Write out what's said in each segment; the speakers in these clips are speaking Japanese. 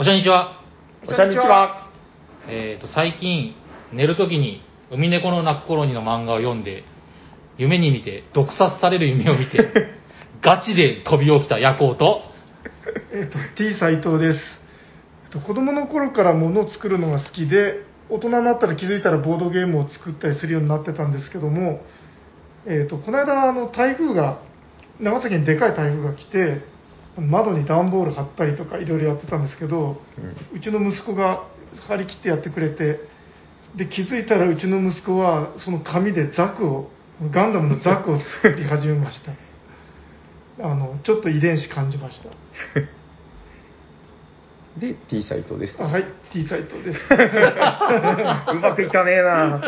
おしゃにちは。おしゃにちは。えっ、と、最近、寝るときに、海猫の泣く頃にの漫画を読んで、夢に見て、毒殺される夢を見て、ガチで飛び起きた夜行と、えっと、T 斎藤です。えっと、子供の頃から物を作るのが好きで、大人になったら気づいたらボードゲームを作ったりするようになってたんですけども、えっと、この間、あの、台風が、長崎にでかい台風が来て、窓に段ボール貼ったりとかいろいろやってたんですけど、うちの息子が張り切ってやってくれて、で、気づいたらうちの息子は、その紙でザクを、ガンダムのザクを作り始めました。あの、ちょっと遺伝子感じました。で、T 斎藤です。あはい、T 斎藤です。うまくいかねえな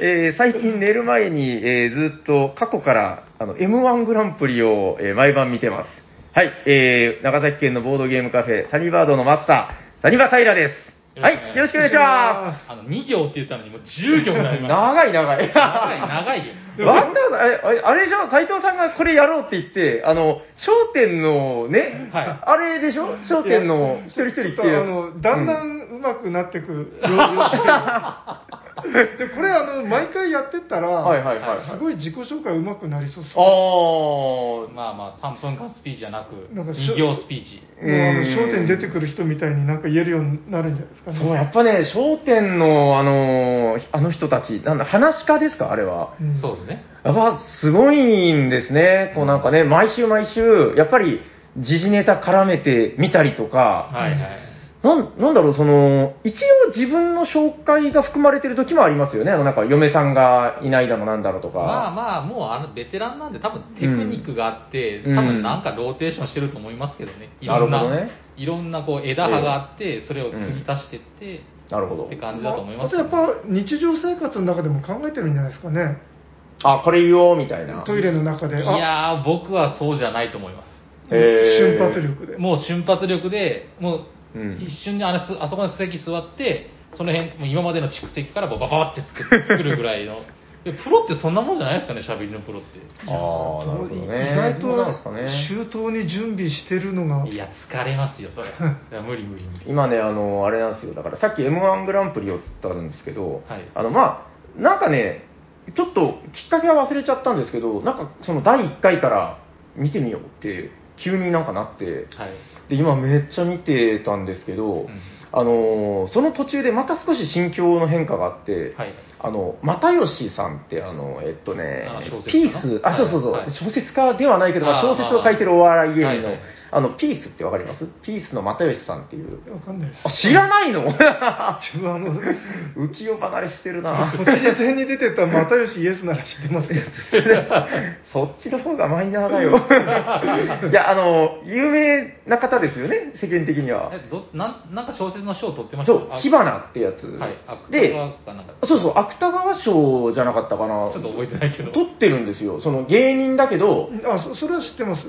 えー最近寝る前に、えーずっと過去からあの M1 グランプリを、えー毎晩見てます。はい、えー、長崎県のボードゲームカフェ、サニーバードのマスター、サニバタイラです。はい、よろしくお願いしまあの、2行って言ったのにもう10行になりす。ました。長い長い。長い、長いよ。ワンダーさん、あれあれでしょ？斉藤さんがこれやろうって言って、あの、商店のね、はいあれでしょ？商店の一人一人ちょっていう。あの、だんだうん上手くなってく。で、これあの、毎回やってったら、はいはいはいはいすごい自己紹介上手くなりそうっすねあー、まあまあ、3分間スピーチじゃなく、なんかしょ2行スピーチ。もうあの、うん焦点に出てくる人みたいになんか言えるようになるんじゃないですかね。そう、やっぱね、商店の、あの、あの人たち、なんだ、話し家ですかあれは。んそうですね。やっぱ、すごいんですね。こうなんかね、毎週毎週、やっぱり、時事ネタ絡めてみたりとか、はいはい。なん、なんだろう、その、一応自分の紹介が含まれてる時もありますよね。あの、なんか、嫁さんがいないだのなんだろうとか。まあまあ、もうあのベテランなんで、多分テクニックがあって、うん多分なんかローテーションしてると思いますけどね。いろんな、なねいろんなこう枝葉があって、それを継ぎ足してって、なるほどって。感じだと思いますあとやっぱ日常生活の中でも考えてるんじゃないですかね。あ、これ言おう、みたいな。トイレの中で。いやー、僕はそうじゃないと思います。瞬発力で。もう瞬発力で、もううん一瞬であのあそこの席座って、その辺、もう今までの蓄積からバババって作る作るぐらいの。プロってそんなもんじゃないですかね、喋りのプロって。ああ、なるほどね。意外どうなんですかね。と周到に準備してるのが、いや、疲れますよ、それ。無理無理無理。今ね、あの、あれなんですよ。だからさっき M1 グランプリをつったんですけど、はいあの、まあ、なんかね、ちょっときっかけは忘れちゃったんですけど、なんかその第1回から見てみようって急になんかなって、はい。で、今めっちゃ見てたんですけど、ん。あの、その途中でまた少し心境の変化があって、はい。あの、又吉さんって、あの、えっとねピース、あ、そうそうそう、はい。はい。小説家ではないけど、まあ、小説を書いてるお笑い芸人のあの、ピースってわかります？ピースの又吉さんっていう。わかんないです。あ、知らないの？自分あの、浮世離れしてるな都知事選に出てた又吉イエスなら知ってますけど。そっちの方がマイナーだよ。いや、あの、有名な方ですよね、世間的には。えどなんなんか小説の賞を取ってました？そう、火花ってやつ。はい。芥で。そうそう、芥川賞じゃなかったかな。ちょっと覚えてないけど。撮ってるんですよ。その芸人だけど、あ、そそれは知ってます。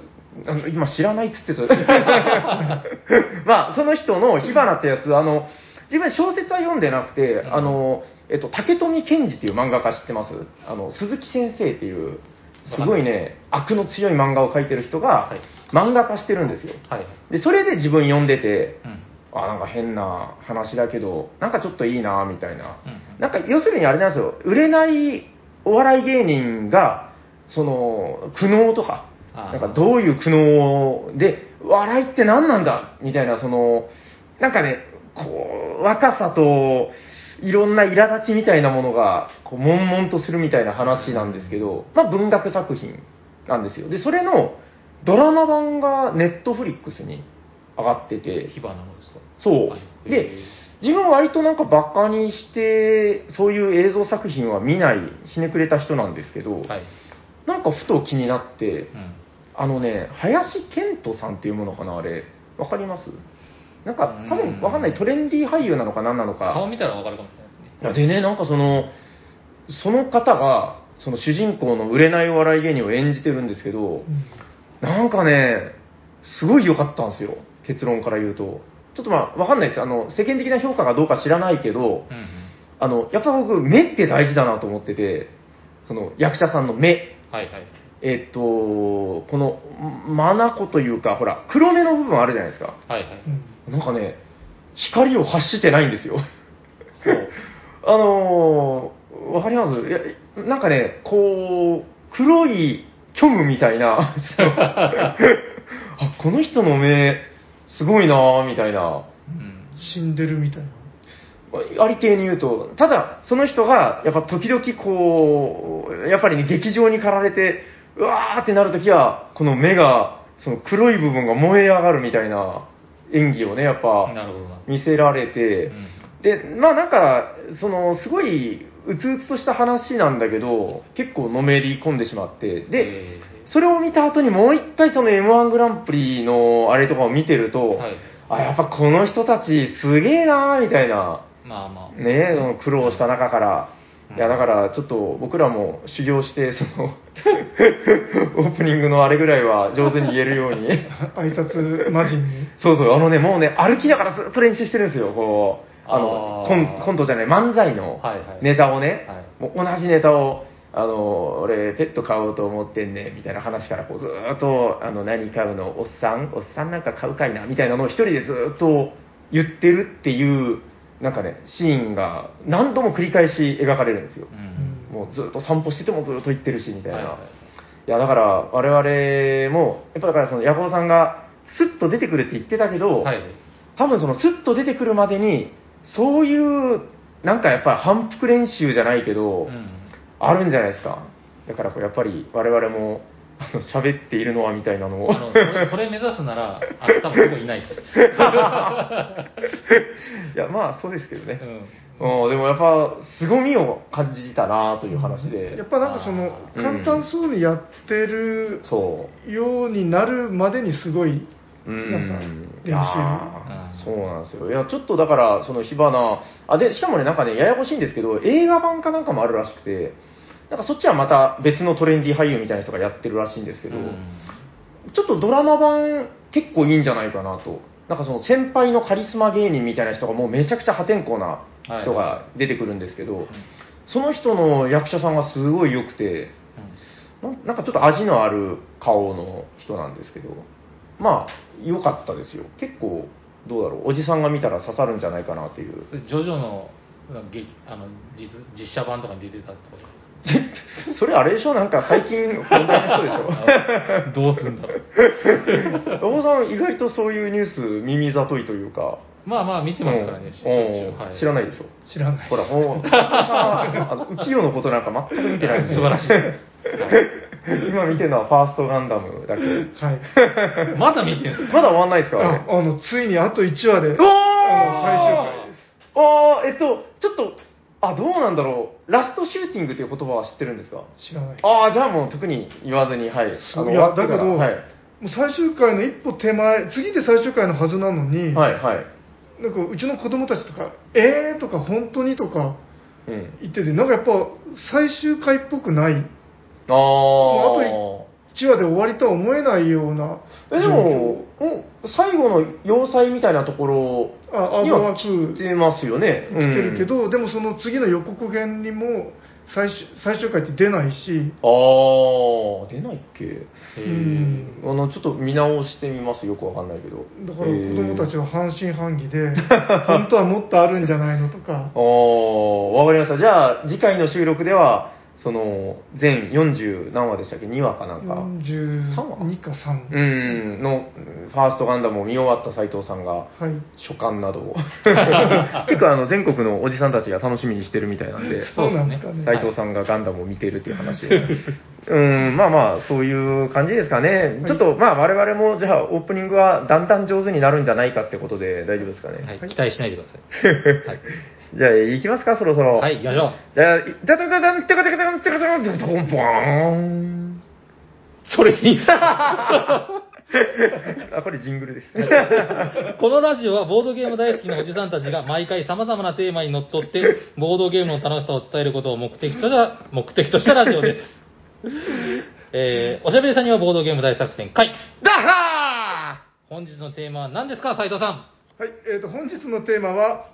あの今知らないっつってそれ まあ、その人の火花ってやつ、あの、自分小説は読んでなくて、うんあの、えっと、竹富健二っていう漫画家知ってます？あの、鈴木先生っていう、すごいね、悪の強い漫画を描いてる人がはい、漫画化してるんですよ。はい。で、それで自分読んでて、うん。あ、なんか変な話だけど、なんかちょっといいな、みたいな。うんなんか、要するにあれなんですよ、売れないお笑い芸人が、その、苦悩とか、なんかどういう苦悩で、笑いって何なんだみたいな、その、なんかね、こう、若さと、いろんな苛立ちみたいなものが、こう、悶々とするみたいな話なんですけど、まあ文学作品なんですよ。で、それのドラマ版がネットフリックスに上がってて、火花のですか？そうはい。で、自分は割となんかバカにして、そういう映像作品は見ない、ひねくれた人なんですけど、はい。なんかふと気になって、うん。あのね、林遣都さんっていうものかな、あれ。わかります？なんか、多分わかんない、トレンディー俳優なのか何なのか。顔見たらわかるかもしれないですね。でね、なんかその、その方が、その主人公の売れないお笑い芸人を演じてるんですけど、なんかね、すごい良かったんですよ。結論から言うと。ちょっとまあ、わかんないです。あの、世間的な評価がどうか知らないけど、うんうん。あの、やっぱ僕、目って大事だなと思ってて、その、役者さんの目。はいはい。えっと、この、まなこというか、ほら、黒目の部分あるじゃないですか。はいはい。うんなんかね、光を発してないんですよ。あのー、わかります？いや、なんかね、こう、黒い虚無みたいな、あ、この人の目、すごいなぁ、みたいな。うん死んでるみたいな。ありていに言うと、ただ、その人が、やっぱ時々こう、やっぱりね、劇場に駆られて、うわーってなるときは、この目が、その黒い部分が燃え上がるみたいな演技をね、やっぱ、なるほどな。見せられて、うんで、まあなんか、その、すごい、うつうつとした話なんだけど、結構のめり込んでしまって、で、えそれを見た後にもう一回その M1 グランプリのあれとかを見てると、ーはい。あ、やっぱこの人たちすげえなーみたいな、まあまあ。ねその苦労した中から、うんいやだからちょっと僕らも修行して、その、オープニングのあれぐらいは上手に言えるように。挨拶魔人に。そうそう、あのね、もうね、歩きながらずっと練習してるんですよ、こう、あの、コンコントじゃない、漫才のはいはい。ネタをね、はい。もう同じネタを、あの、俺、ペット飼おうと思ってんね、みたいな話から、こう、ずーっと、あの、何飼うの、おっさん？おっさんなんか飼うかいな、みたいなのを一人でずーっと言ってるっていう、なんかね、シーンが何度も繰り返し描かれるんですよう。ん。もうずっと散歩しててもずっと言ってるし、みたいな。はいはいいや、だから、我々も、やっぱだからその、ヤコウさんが、スッと出てくるって言ってたけど、はい。多分その、スッと出てくるまでに、そういう、なんかやっぱり反復練習じゃないけど、うん。あるんじゃないですか。だからこう、やっぱり我々も、あ の喋っているのはみたいなのを。あのそれそれ目指すなら、あなたもここいないです。いや、まあそうですけどね。うんうん、でもやっぱ、凄みを感じたなという話で。やっぱなんかその、あー簡単そうにやってるそう。ようになるまでにすごい、うんなんかいや練ー習そうなんですよ。いや、ちょっとだから、その火花、あ、で、しかもね、なんかね、ややこしいんですけど、映画版かなんかもあるらしくて、なんかそっちはまた別のトレンディ俳優みたいな人がやってるらしいんですけど、ちょっとドラマ版結構いいんじゃないかなと。なんかその先輩のカリスマ芸人みたいな人がもうめちゃくちゃ破天荒な人が出てくるんですけど、その人の役者さんがすごい良くて、ななんかちょっと味のある顔の人なんですけど、まあ、良かったですよ。結構、どうだろう、おじさんが見たら刺さるんじゃないかなっていう。うんジョジョの劇あの実実写版とかに出てたってこと？それあれでしょ？なんか最近問題の人でしょ？あ どうすんだろう。お坊さん意外とそういうニュース耳ざといというか。まあまあ見てますからね、はい。知らないでしょ？知らない。ほら、もう、浮世のことなんか全く見てない。素晴らしい。今見てるのはファーストガンダムだけ。はい。まだ見てるんですか？まだ終わんないですか。あ、あの、ついにあと1話で、おー！あの、最終回です。あー！えっと、ちょっと、あ、どうなんだろう。ラストシューティングという言葉は知ってるんですか？知らないです。ああ、じゃあもう特に言わずに、はい。あのいや、だけど、はい。もう最終回の一歩手前、次で最終回のはずなのに、はい、はい。なんかうちの子供たちとか、えーとか本当にとかうん。言ってて、なんかやっぱ最終回っぽくない、あうあと1話で終わりとは思えないようなあ。え、で状況も、お最後の要塞みたいなところには来てますよね。来てるけど、でもその次の予告編にも最終最終回って出ないし、うん。ああ、出ないっけ？へうーんあの、ちょっと見直してみます。よくわかんないけど。だから子供たちは。は半信半疑で、本当はもっとあるんじゃないのとか あ、あ、わかりました。じゃあ、次回の収録では、その、全40何話でしたっけ ?2 話かなんか。42か3。うん、の、ファーストガンダムを見終わった斉藤さんが、はい。書簡などを。結構あの、全国のおじさんたちが楽しみにしてるみたいなんで、そうなんですかね。斉藤さんがガンダムを見ているっていう話を。うん、まあまあ、そういう感じですかね。ちょっと、まあ我々も、じゃあ、オープニングはだんだん上手になるんじゃないかってことで大丈夫ですかね？はい、期待しないでください。はい、じゃあ、行きますか、そろそろ。はい、行きましょう。じゃあ、ダダダダン、テカテカテカテカテカテカテカポンポーン。それいいあ、これジングルです。このラジオはボードゲーム大好きなおじさんたちが毎回様々なテーマにのっとって、ボードゲームの楽しさを伝えることを目的とした、目的としたラジオです。えー、おしゃべりさんにはボードゲーム大作戦会。ダッハ本日のテーマは何ですか、斉藤さん。はい、えー、と本日のテーマは、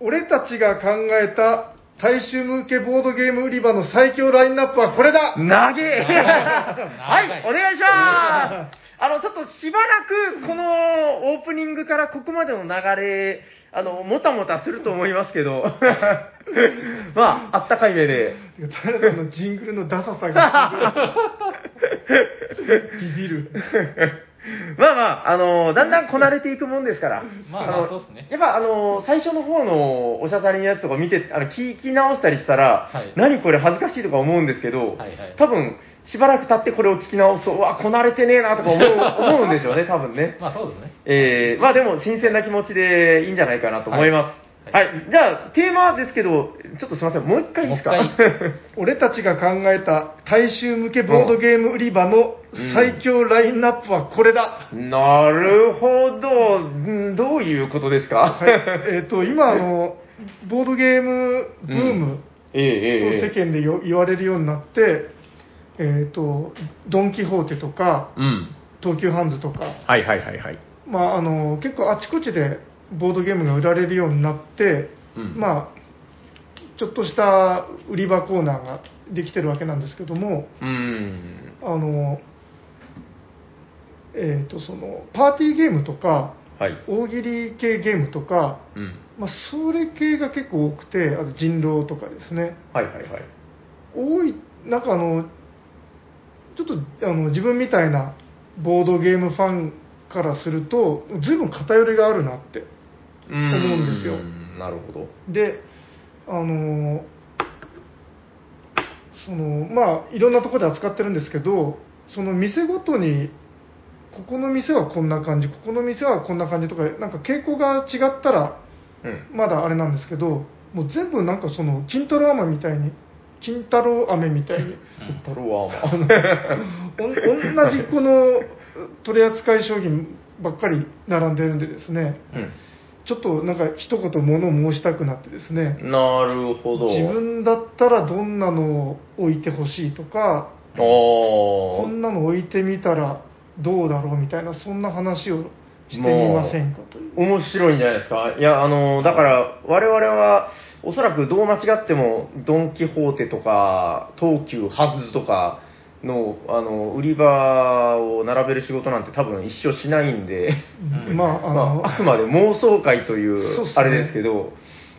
俺たちが考えた大衆向けボードゲーム売り場の最強ラインナップはこれだ。ー投げ長い。はい、お願いします。あの、ちょっとしばらく、このオープニングからここまでの流れ、あの、もたもたすると思いますけど、まあ、あったかい目で。てか誰かのジングルのダサさが。すごいビビる。まあまあ、あの、だんだんこなれていくもんですから。まあまあのそうっすねやっぱあの、最初の方のおしゃさりのやつとか見て、あの、聞き直したりしたら、はい何これ恥ずかしいとか思うんですけど、はいはい多分、しばらく経ってこれを聞き直すと、うわ、こなれてねえなとか思う 思うんでしょうね、多分ね。まあそうですね。えー、まあでも新鮮な気持ちでいいんじゃないかなと思います。は、はい。い。じゃあ、テーマですけど、ちょっとすみません、もう一回いいですか？俺たちが考えた大衆向けボードゲーム売り場の最強ラインナップはこれだ。なるほど、んどういうことですか？はい、えっ、と、今、あの、ボードゲームブームと世間でよ言われるようになって、えっ、と、ドン・キホーテとか、うん。東急ハンズとか、はいはいはいはい。まあ、あの結構あちこちでボードゲームが売られるようになって、うんまあ、ちょっとした売り場コーナーができてるわけなんですけども、うん。あの、えー、とそのパーティーゲームとかはい。大喜利系ゲームとか、うん。まあ、それ系が結構多くてあと人狼とかですねはいはいはい。多いなんかあのちょっとあの自分みたいなボードゲームファンからすると随分偏りがあるなって思うんですよなるほど。であのそのまあいろんなところで扱ってるんですけどその店ごとにここの店はこんな感じここの店はこんな感じとかなんか傾向が違ったらうん。まだあれなんですけどもう全部なんかその金太郎飴みたいに金太郎飴みたいに太郎は、おん同じこの取り扱い商品ばっかり並んでるんでですねうん。ちょっとなんか一言物を申したくなってですねなるほど。自分だったらどんなのを置いてほしいとかあこーんなの置いてみたらどうだろうみたいなそんな話をしてみませんかという。面白いんじゃないですか？いや、あの、だから、我々は、おそらくどう間違っても、ドン・キホーテとか、東急ハンズとかの、あの、売り場を並べる仕事なんて多分一生しないんで、うん。まあ、あの、まあ、あくまで妄想会というあれですけど、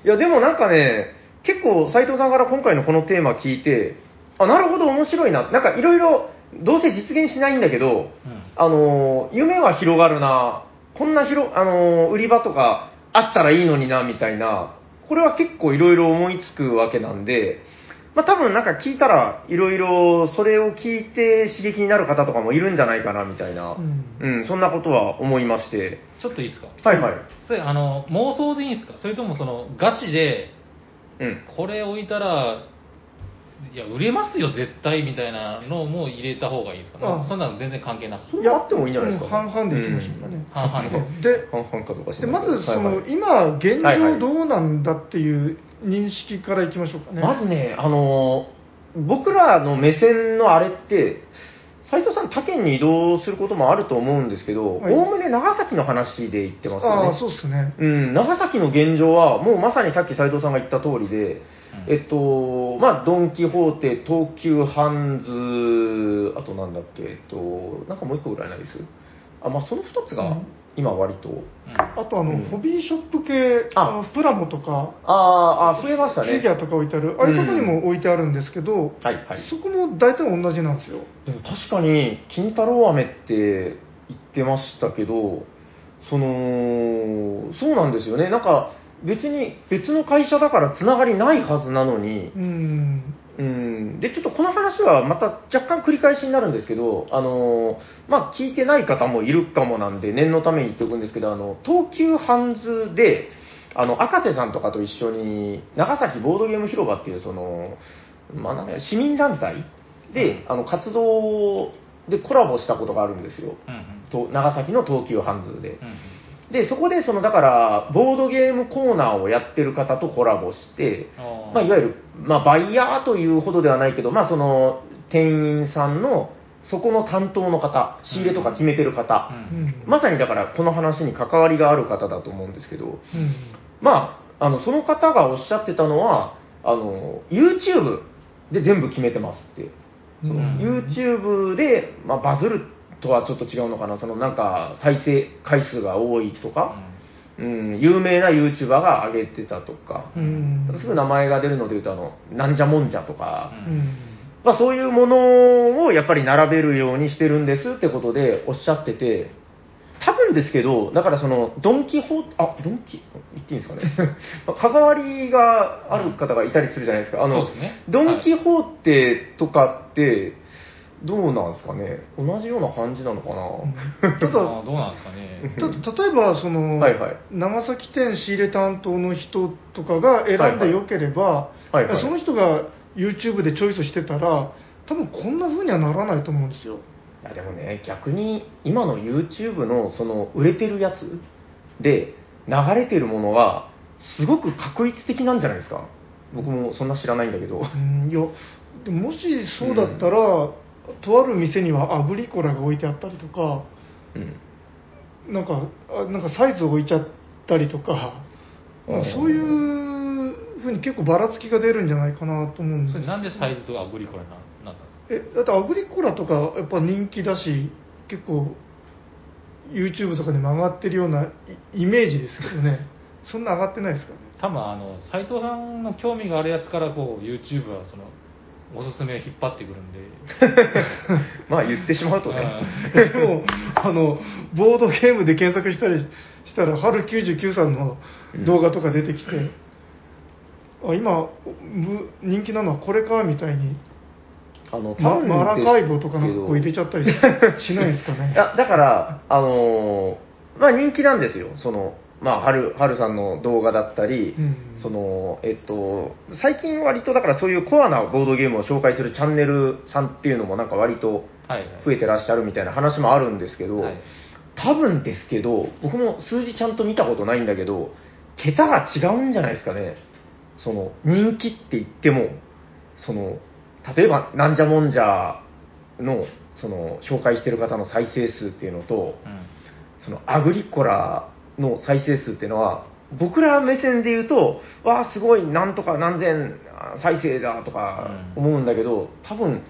いや、でもなんかね、結構斉藤さんから今回のこのテーマ聞いて、あ、なるほど面白いな。なんかいろいろ、どうせ実現しないんだけど、うん。あの、夢は広がるな、こんな広、あの、売り場とかあったらいいのにな、みたいな、これは結構いろいろ思いつくわけなんで、まあ多分なんか聞いたらいろいろそれを聞いて刺激になる方とかもいるんじゃないかな、みたいな、うん。うん、そんなことは思いまして、ちょっといいですか？はいはい。それあの妄想でいいんですか？それともそのガチでうん。これ置いたらいや売れますよ絶対みたいなのも入れた方がいいですか？あそんなの全然関係なく。それあってもいいんじゃないですか？うん。半々でいきましょうかね。半々で。で、半々かどうかしでまずその、はいはい。今現状どうなんだっていう認識からいきましょうかね。まずね、あのー僕らの目線のあれって、斉藤さん、他県に移動することもあると思うんですけど、おはいおむね長崎の話で言ってますよね。ああ、そうですね。うん、長崎の現状は、もうまさにさっき斉藤さんが言った通りで、えっと、まあ、ドン・キホーテ、東急ハンズ、あとなんだっけ、えっと、なんかもう一個ぐらいないです？あ、まあ、その二つがうん、今割と、うんあとあの、うんホビーショップ系、ああのプラモとか、あーあ、増えましたね。フィギュアとか置いてある、ああいうとこにも置いてあるんですけど、はいはい。そこも大体同じなんですよ。でも確かに、金太郎飴って言ってましたけど、その、そうなんですよね。なんか、別に別の会社だからつながりないはずなのに、うん。うん、で、ちょっとこの話はまた若干繰り返しになるんですけど、あの、まあ、聞いてない方もいるかもなんで、念のために言っておくんですけど、あの、東急ハンズで、あの、赤瀬さんとかと一緒に、長崎ボードゲーム広場っていう、その、まあ、なんか市民団体で、あの、活動でコラボしたことがあるんですよ。うんうんと長崎の東急ハンズで。うんで、そこで、その、だから、ボードゲームコーナーをやってる方とコラボして、まあ、いわゆる、まあ、バイヤーというほどではないけど、まあ、その、店員さんの、そこの担当の方、仕入れとか決めてる方、ううんん。まさにだから、この話に関わりがある方だと思うんですけど、うん。まあ、あの、その方がおっしゃってたのは、あの、YouTube で全部決めてますって。そのうん YouTube で、まあ、バズるとはちょっと違うのかな、そのなんか再生回数が多いとか、うん、有名な YouTuber が上げてたとか、うん。すぐ名前が出るので言うと、あの、なんじゃもんじゃとか、ううん。まあそういうものをやっぱり並べるようにしてるんですってことでおっしゃってて、多分ですけど、だからその、ドンキホーあ、ドンキ、言っていいんですかね？まあ関わりがある方がいたりするじゃないですか。あの、ね。ドンキホーテとかって、どうなんですかね？同じような感じなのかな？ただ、あどうなんですかね。た例えばその、はいはい長崎店仕入れ担当の人とかが選んでよければ、はいはいその人が YouTube でチョイスしてたら多分こんな風にはならないと思うんですよいやでもね、逆に今の YouTube のその売れてるやつで流れてるものはすごく確一的なんじゃないですか？僕もそんな知らないんだけど。うんいやでももしそうだったら、とある店にはアグリコラが置いてあったりとかうん。なんかあなんかサイズを置いちゃったりとか、うん。そういう風に結構ばらつきが出るんじゃないかなと思うんです。よそれなんでサイズとかアグリコラにななったんですか？えだってアグリコラとかやっぱ人気だし結構 YouTube とかにも上がってるようなイイメージですけどね。そんな上がってないですかね？多分あの斉藤さんの興味があるやつからこう YouTube はそのおすすめを引っ張ってくるんで、まあ言ってしまうとね。でもあのボードゲームで検索したりしたら春99さんの動画とか出てきて、あ今む人気なのはこれかみたいにあの、まマラカイボとかなんかこう入れゃちゃったりししないですかねいや、だから、あのーまあ人気なんですよ。その、まあ、春、春さんの動画だったり、うん。その、えっと、最近割とだからそういうコアなボードゲームを紹介するチャンネルさんっていうのもなんか割とはいはい。増えてらっしゃるみたいな話もあるんですけど、はい。多分ですけど、僕も数字ちゃんと見たことないんだけど、桁が違うんじゃないですかね。その、人気って言っても、その、例えば、なんじゃもんじゃの、その、紹介してる方の再生数っていうのと、うん。その、アグリコラの再生数っていうのは、僕ら目線で言うと、わあ、すごい、なんとか何千再生だとかうん思うんだけど、多分、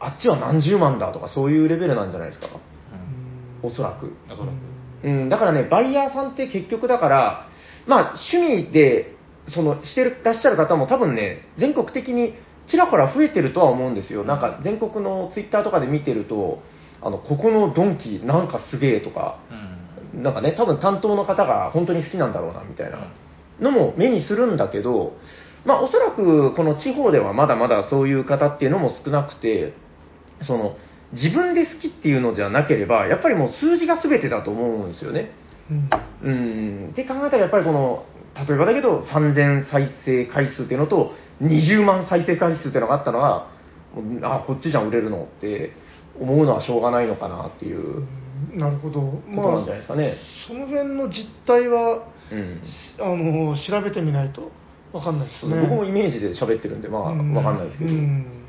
あっちは何十万だとか、そういうレベルなんじゃないですか。うんおそらく。おそらくうん、だからね、バイヤーさんって結局だから、まあ、趣味で、その、してるらっしゃる方も多分ね、全国的にちらほら増えてるとは思うんですよ。なんか、全国のツイッターとかで見てると、あの、ここのドンキなんかすげえとか、うんなんかね、多分担当の方が本当に好きなんだろうな、みたいなのも目にするんだけど、まあ、おそらくこの地方ではまだまだそういう方っていうのも少なくて、その、自分で好きっていうのじゃなければ、やっぱりもう数字が全てだと思うんですよね。うんうん。って考えたらやっぱりこの、例えばだけど3000再生回数っていうのと、20万再生回数っていうのがあったのは、あ、こっちじゃん売れるのって思うのはしょうがないのかなっていうなるほど、ことなんじゃないですかね。その辺の実態はうん。あの調べてみないと分かんないですね。僕もイメージで喋ってるんで、まあ、わかんないですけど。うん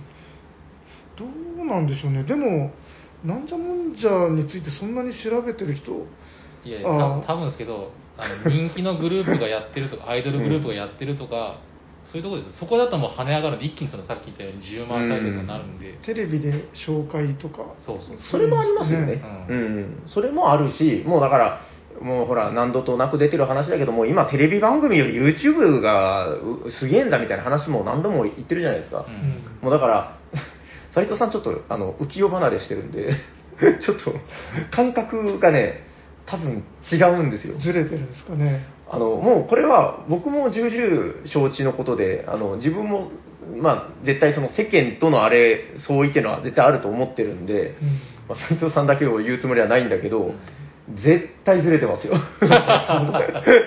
どうなんでしょうね、でも、なんじゃもんじゃについてそんなに調べてる人、いやいやあーた多分ですけどあの人気のグループがやってるとかアイドルグループがやってるとか、そういうところですそこだともう跳ね上がるんで一気にそのさっき言ったように10万再生になるんで、テレビで紹介とか、そうそうそれもありますよね。ううんん。それもあるし、もうだから、もうほら、何度となく出てる話だけども、今テレビ番組より YouTube がうすげえんだみたいな話も何度も言ってるじゃないですか。うんもうだから、斉藤さんちょっとあの浮世離れしてるんで、ちょっと感覚がね、多分違うんですよ。ずれてるんですかね。あのもうこれは僕も重々承知のことで、あの自分も、まあ、絶対その世間とのあれ、相違っていうのは絶対あると思ってるんで、うんまあ、斉藤さんだけを言うつもりはないんだけど、絶対ずれてますよ。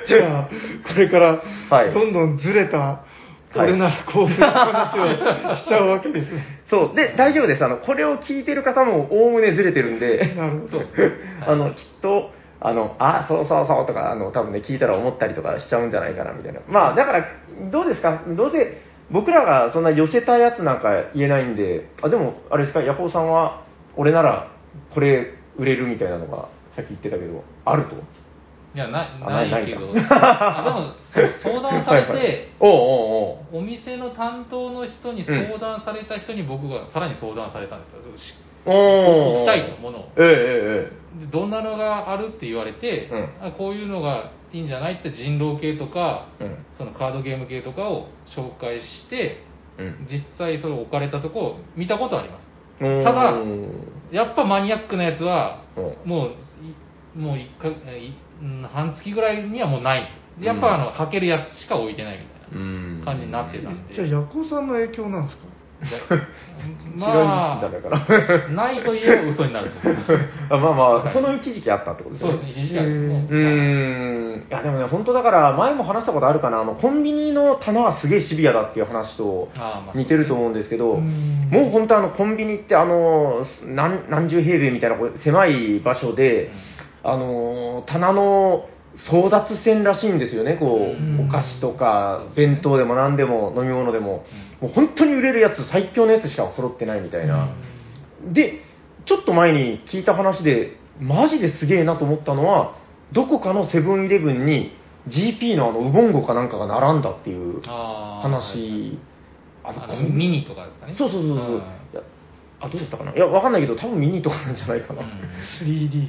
じゃあ、これからはいどんどんずれた、はい俺ならこうする話をしちゃうわけですね。そう。で、大丈夫です。あの、これを聞いてる方も、おおむねずれてるんで、なるほど あの、きっと、あの、あ、そうそうそうとか、あの、多分ね、聞いたら思ったりとかしちゃうんじゃないかな、みたいな。まあ、だから、どうですか？どうせ、僕らがそんな寄せたやつなんか言えないんで、あ、でも、あれですか、ヤホーさんは、俺なら、これ、売れるみたいなのが、さっき言ってたけど、あると？いやなあないけど。あでも相談されて、はいはい。おうおうおう。お店の担当の人に相談された人に僕がさらに相談されたんですよ、置きたいと、ものを。ええでどんなのがあるって言われて、うんあこういうのがいいんじゃないって人狼系とか、えええそのカードゲーム系とかを紹介して、うん。うん実際それ置かれたとこを見たことあります。ただやっぱマニアックなやつは、うんもう、いもう一か半月ぐらいにはもうないんですよ。やっぱあの、履けるやつしか置いてないみたいうんな感じになってたんで。じゃあ、ヤコウさんの影響なんですか？まだから。あ、ないと言えば嘘になると思います。あまあまあ、その一時期あったってことですね。そうですね、一時期はへーもうん。いや、でもね、本当だから、前も話したことあるかな、あの、コンビニの棚はすげえシビアだっていう話と似てると思うんですけど、うんもう本当あの、コンビニってあの、何何十平米みたいな狭い場所で、あの、棚の争奪戦らしいんですよね、こうお菓子とか、弁当でも何でも飲み物でも、もう本当に売れるやつ、最強のやつしか揃ってないみたいな。で、ちょっと前に聞いた話で、マジですげえなと思ったのは、どこかのセブンイレブンに GP のあのウボンゴかなんかが並んだっていう話、ああのミニとかですかね。そうそうそうそう、ん。いやあ、どうだったかな。いや、わかんないけど、多分ミニとかなんじゃないかな。うん。3D。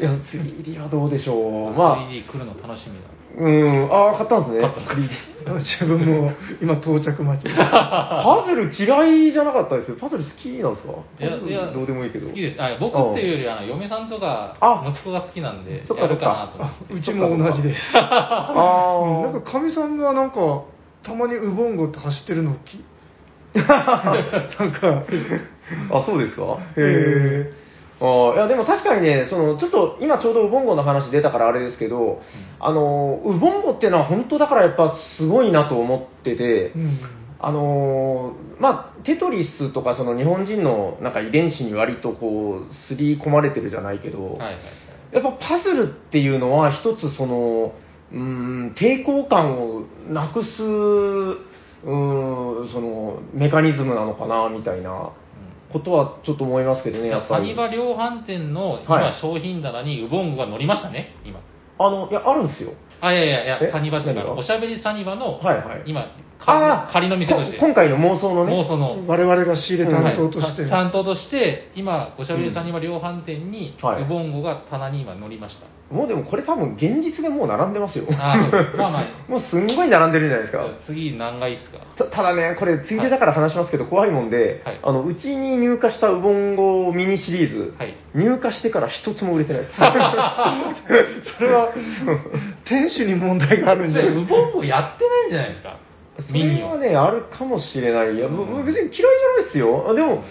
いや、3D はどうでしょう。まあ、まあ、3D 来るの楽しみだ。うん、ああ、買ったんですね。買った 3D 自分も今到着待ち。パズル嫌いじゃなかったですよ。パズル好きなんですか？いや、いや、どうでもいいけど。好きです。あ僕っていうより、あの、嫁さんとかあ、息子が好きなんで、そっかやるか。うちも同じです。あうん なんあかかみさんがなんかたまにウボンゴって走ってるのをき？なんか あ、そうですか？へえ。あーいや、でも確かにね、その、ちょっと、今ちょうどウボンゴの話出たからあれですけど、あの、ウボンゴっていうのは本当だからやっぱすごいなと思ってて、うん。あのーまあ、テトリスとかその日本人のなんか遺伝子に割とこう、すり込まれてるじゃないけど、はいはいはい。やっぱパズルっていうのは一つその、うーん、抵抗感をなくす、うーん、その、メカニズムなのかな、みたいなことはちょっと思いますけどね、じゃあ。サニバ量販店のはい今、商品棚にウボンゴが乗りましたね、今。あの、いや、あるんですよ。あ、いやいやいえ？や、サニバっていうおしゃべりサニバの、はいはい今、あー仮の店として。こ今回の妄想のね。妄想の。我々が仕入れ担当として、はい担当として、今、おしゃべりサニバ量販店に、はいウボンゴが棚に今乗りました。もうでもこれ多分現実でもう並んでますよ。あーそうまあまあ もうすんごい並んでるじゃないですか。次何がいいっすか？たただね、これ、ついでだから話しますけど、怖いもんで、はいあのうちに入荷したウボンゴミニシリーズ、はい入荷してから一つも売れてないです。それは 店主に問題があるんじゃないウボンゴやってないんじゃないですか？そミニを。れはね、あるかもしれない。いや、うん別に嫌いじゃないですよ。あでも、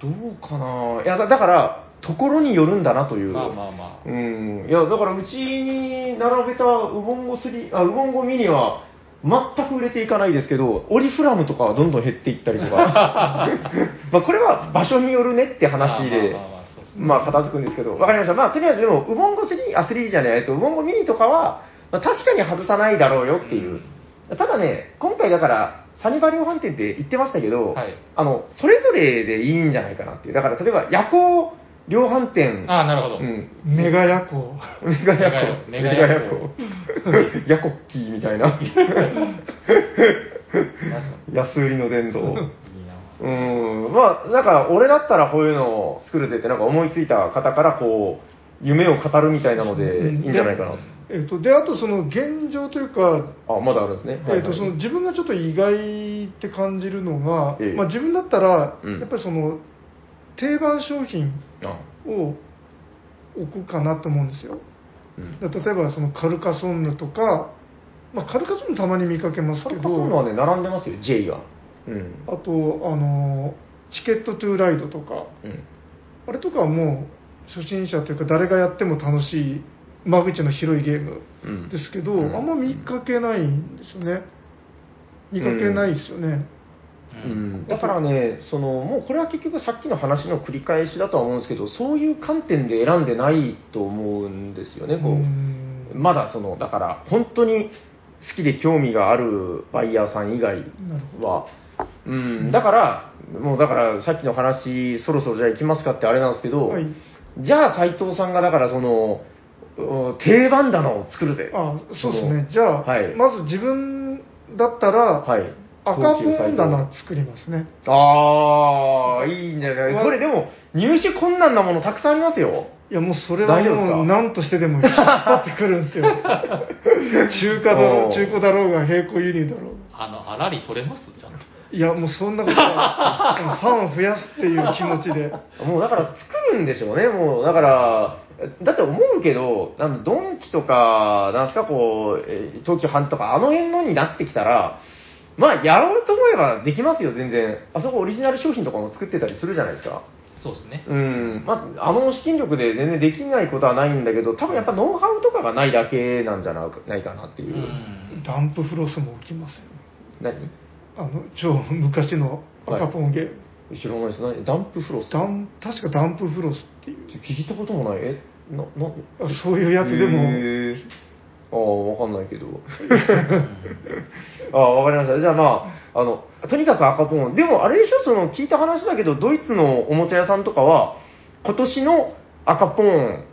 どうかな。いや、だだから、ところによるんだなという。まあまあまあ。うん。いや、だから、うちに並べたウボンゴ3、あ、ウボンゴミニは、全く売れていかないですけど、オリフラムとかはどんどん減っていったりとか。まあ、これは場所によるねって話で。まあ片付くんですけど、わかりました。まあ、とりあえず、でも、ウボンゴ3、あ、3じゃない、えっと、ウボンゴミニとかは、まあ、確かに外さないだろうよっていう。ただね、今回だから、サニバ量販店って言ってましたけど、はい。あの、それぞれでいいんじゃないかなっていう。だから、例えば、夜行量販店、ああ、なるほど。うん、メガヤコメガヤコ、メガヤコヤコッキーみたいな。安売りの殿堂。にいいな。うん、まあ、なんか、俺だったらこういうのを作るぜって、なんか思いついた方から、こう、夢を語るみたいなので、いいんじゃないかな。えっとであとその現状というか、あ、まだあるんですね。えっとその自分がちょっと意外って感じるのが、ええまあ、自分だったら、うんやっぱりその定番商品あを置くかなと思うんですようん。だ例えばそのカルカソンヌとか、まあ、カルカソンヌたまに見かけますけカルカソンヌはどね、並んでますよ、J が。うん。あとあのチケットトゥーライドとかうん。あれとかはもう初心者というか誰がやっても楽しい間口の広いゲームうん。ですけど、うん。あんま見かけないんですよね。見かけないですよね、う。ん、だからね、そのもうこれは結局さっきの話の繰り返しだとは思うんですけど、そういう観点で選んでないと思うんですよね、こう。うん。まだその、だから本当に好きで興味があるバイヤーさん以外は、うん、だから、もうだからさっきの話、そろそろじゃあ行きますかってあれなんですけど、はい。じゃあ斉藤さんがだからその、う定番棚を作るぜ。あそうですねじゃあ、はいまず自分だったら、はい。赤本棚作りますね。ああ、いいんじゃないこれでも、入手困難なものたくさんありますよ。いやもうそれはもう何としてでも引っ張ってくるんですよ。中華だろう、中古だろうが、並行輸入だろうが。あの、あらり取れます？ちゃんと。いやもうそんなことは、ファンを増やすっていう気持ちで。もうだから作るんでしょうね、もうだから、だって思うけど、なんだドンキとか、なんすか、こう、えー東急ハンズとか、あの辺のになってきたら、まあ、やろうと思えばできますよ、全然。あそこオリジナル商品とかも作ってたりするじゃないですか。そうですね。うん、まあ、あの資金力で全然できないことはないんだけど、多分やっぱノウハウとかがないだけなんじゃないかなっていうう。ん。ダンプフロスも浮きますよ。何？あの、超昔の赤ポンゲーム。後ろのです何？ダンプフロス？ダン確かダンプフロスっていう、聞いたこともない。え？な、な、あそういうやつでも、へー。ああ、わかんないけど。ああ、わかりました。じゃあまあ、あの、とにかく赤ポン。でも、あれでしょ、その、聞いた話だけど、ドイツのおもちゃ屋さんとかは、今年の赤ポン、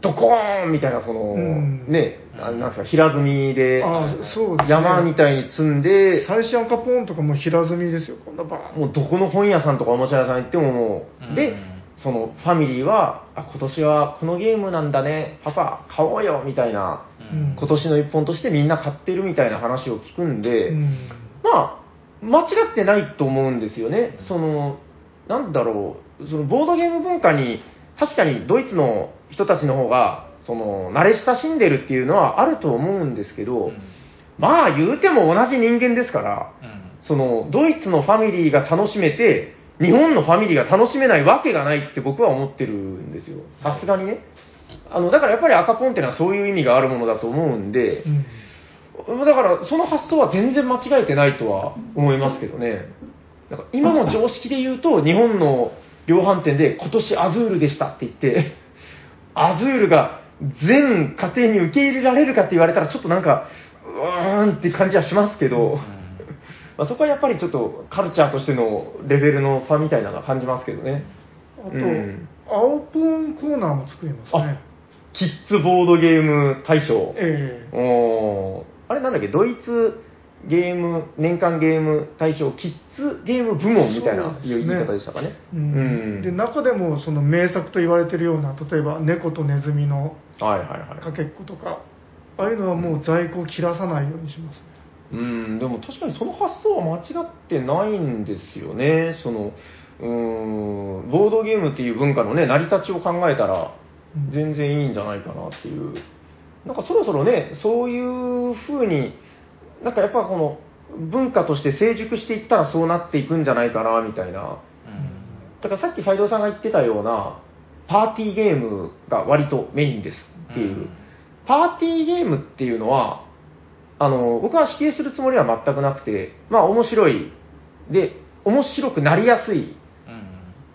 ドコーンみたいな、その、うん。ね、あなんですか、平積みで、あそうですね。山みたいに積んで、最新赤ポンとかも平積みですよ、こんなバーン。もうどこの本屋さんとかおもちゃ屋さん行ってももう、うん。で、そのファミリーは、あ、今年はこのゲームなんだね、パパ、買おうよ、みたいな、うん。今年の一本としてみんな買ってるみたいな話を聞くんで、うん。まあ、間違ってないと思うんですよね。その、なんだろう、そのボードゲーム文化に、確かにドイツの人たちの方が、その、慣れ親しんでるっていうのはあると思うんですけど、うん。まあ言うても同じ人間ですから、うん。その、ドイツのファミリーが楽しめて、日本のファミリーが楽しめないわけがないって僕は思ってるんですよ。さすがにね。あの、だからやっぱり赤ポンってのはそういう意味があるものだと思うんでう、んだからその発想は全然間違えてないとは思いますけどね。なんか今の常識で言うと、日本の量販店で今年アズールでしたって言って、アズールが全家庭に受け入れられるかって言われたらちょっとなんか、うーんって感じはしますけど、まあ、そこはやっぱりちょっとカルチャーとしてのレベルの差みたいなのは感じますけどね。あと、うん青ポンコーナーも作りますね。キッズボードゲーム大賞。ええおーあれなんだっけ、ドイツゲーム、年間ゲーム大賞、キッズゲーム部門みたいないう言い方でしたかね。うんで中でもその名作と言われてるような例えば「猫とネズミのはいはいはい。かけっことかああいうのはもう在庫を切らさないようにしますねうん、でも確かにその発想は間違ってないんですよね。その、うーん、ボードゲームっていう文化のね、成り立ちを考えたらうん、全然いいんじゃないかなっていう。なんかそろそろね、そういう風に、なんかやっぱこの文化として成熟していったらそうなっていくんじゃないかな、みたいな。だからさっき斉藤さんが言ってたような、パーティーゲームが割とメインですっていう。うんパーティーゲームっていうのは、あの、僕は否定するつもりは全くなくて、まあ面白い。で、面白くなりやすい。うん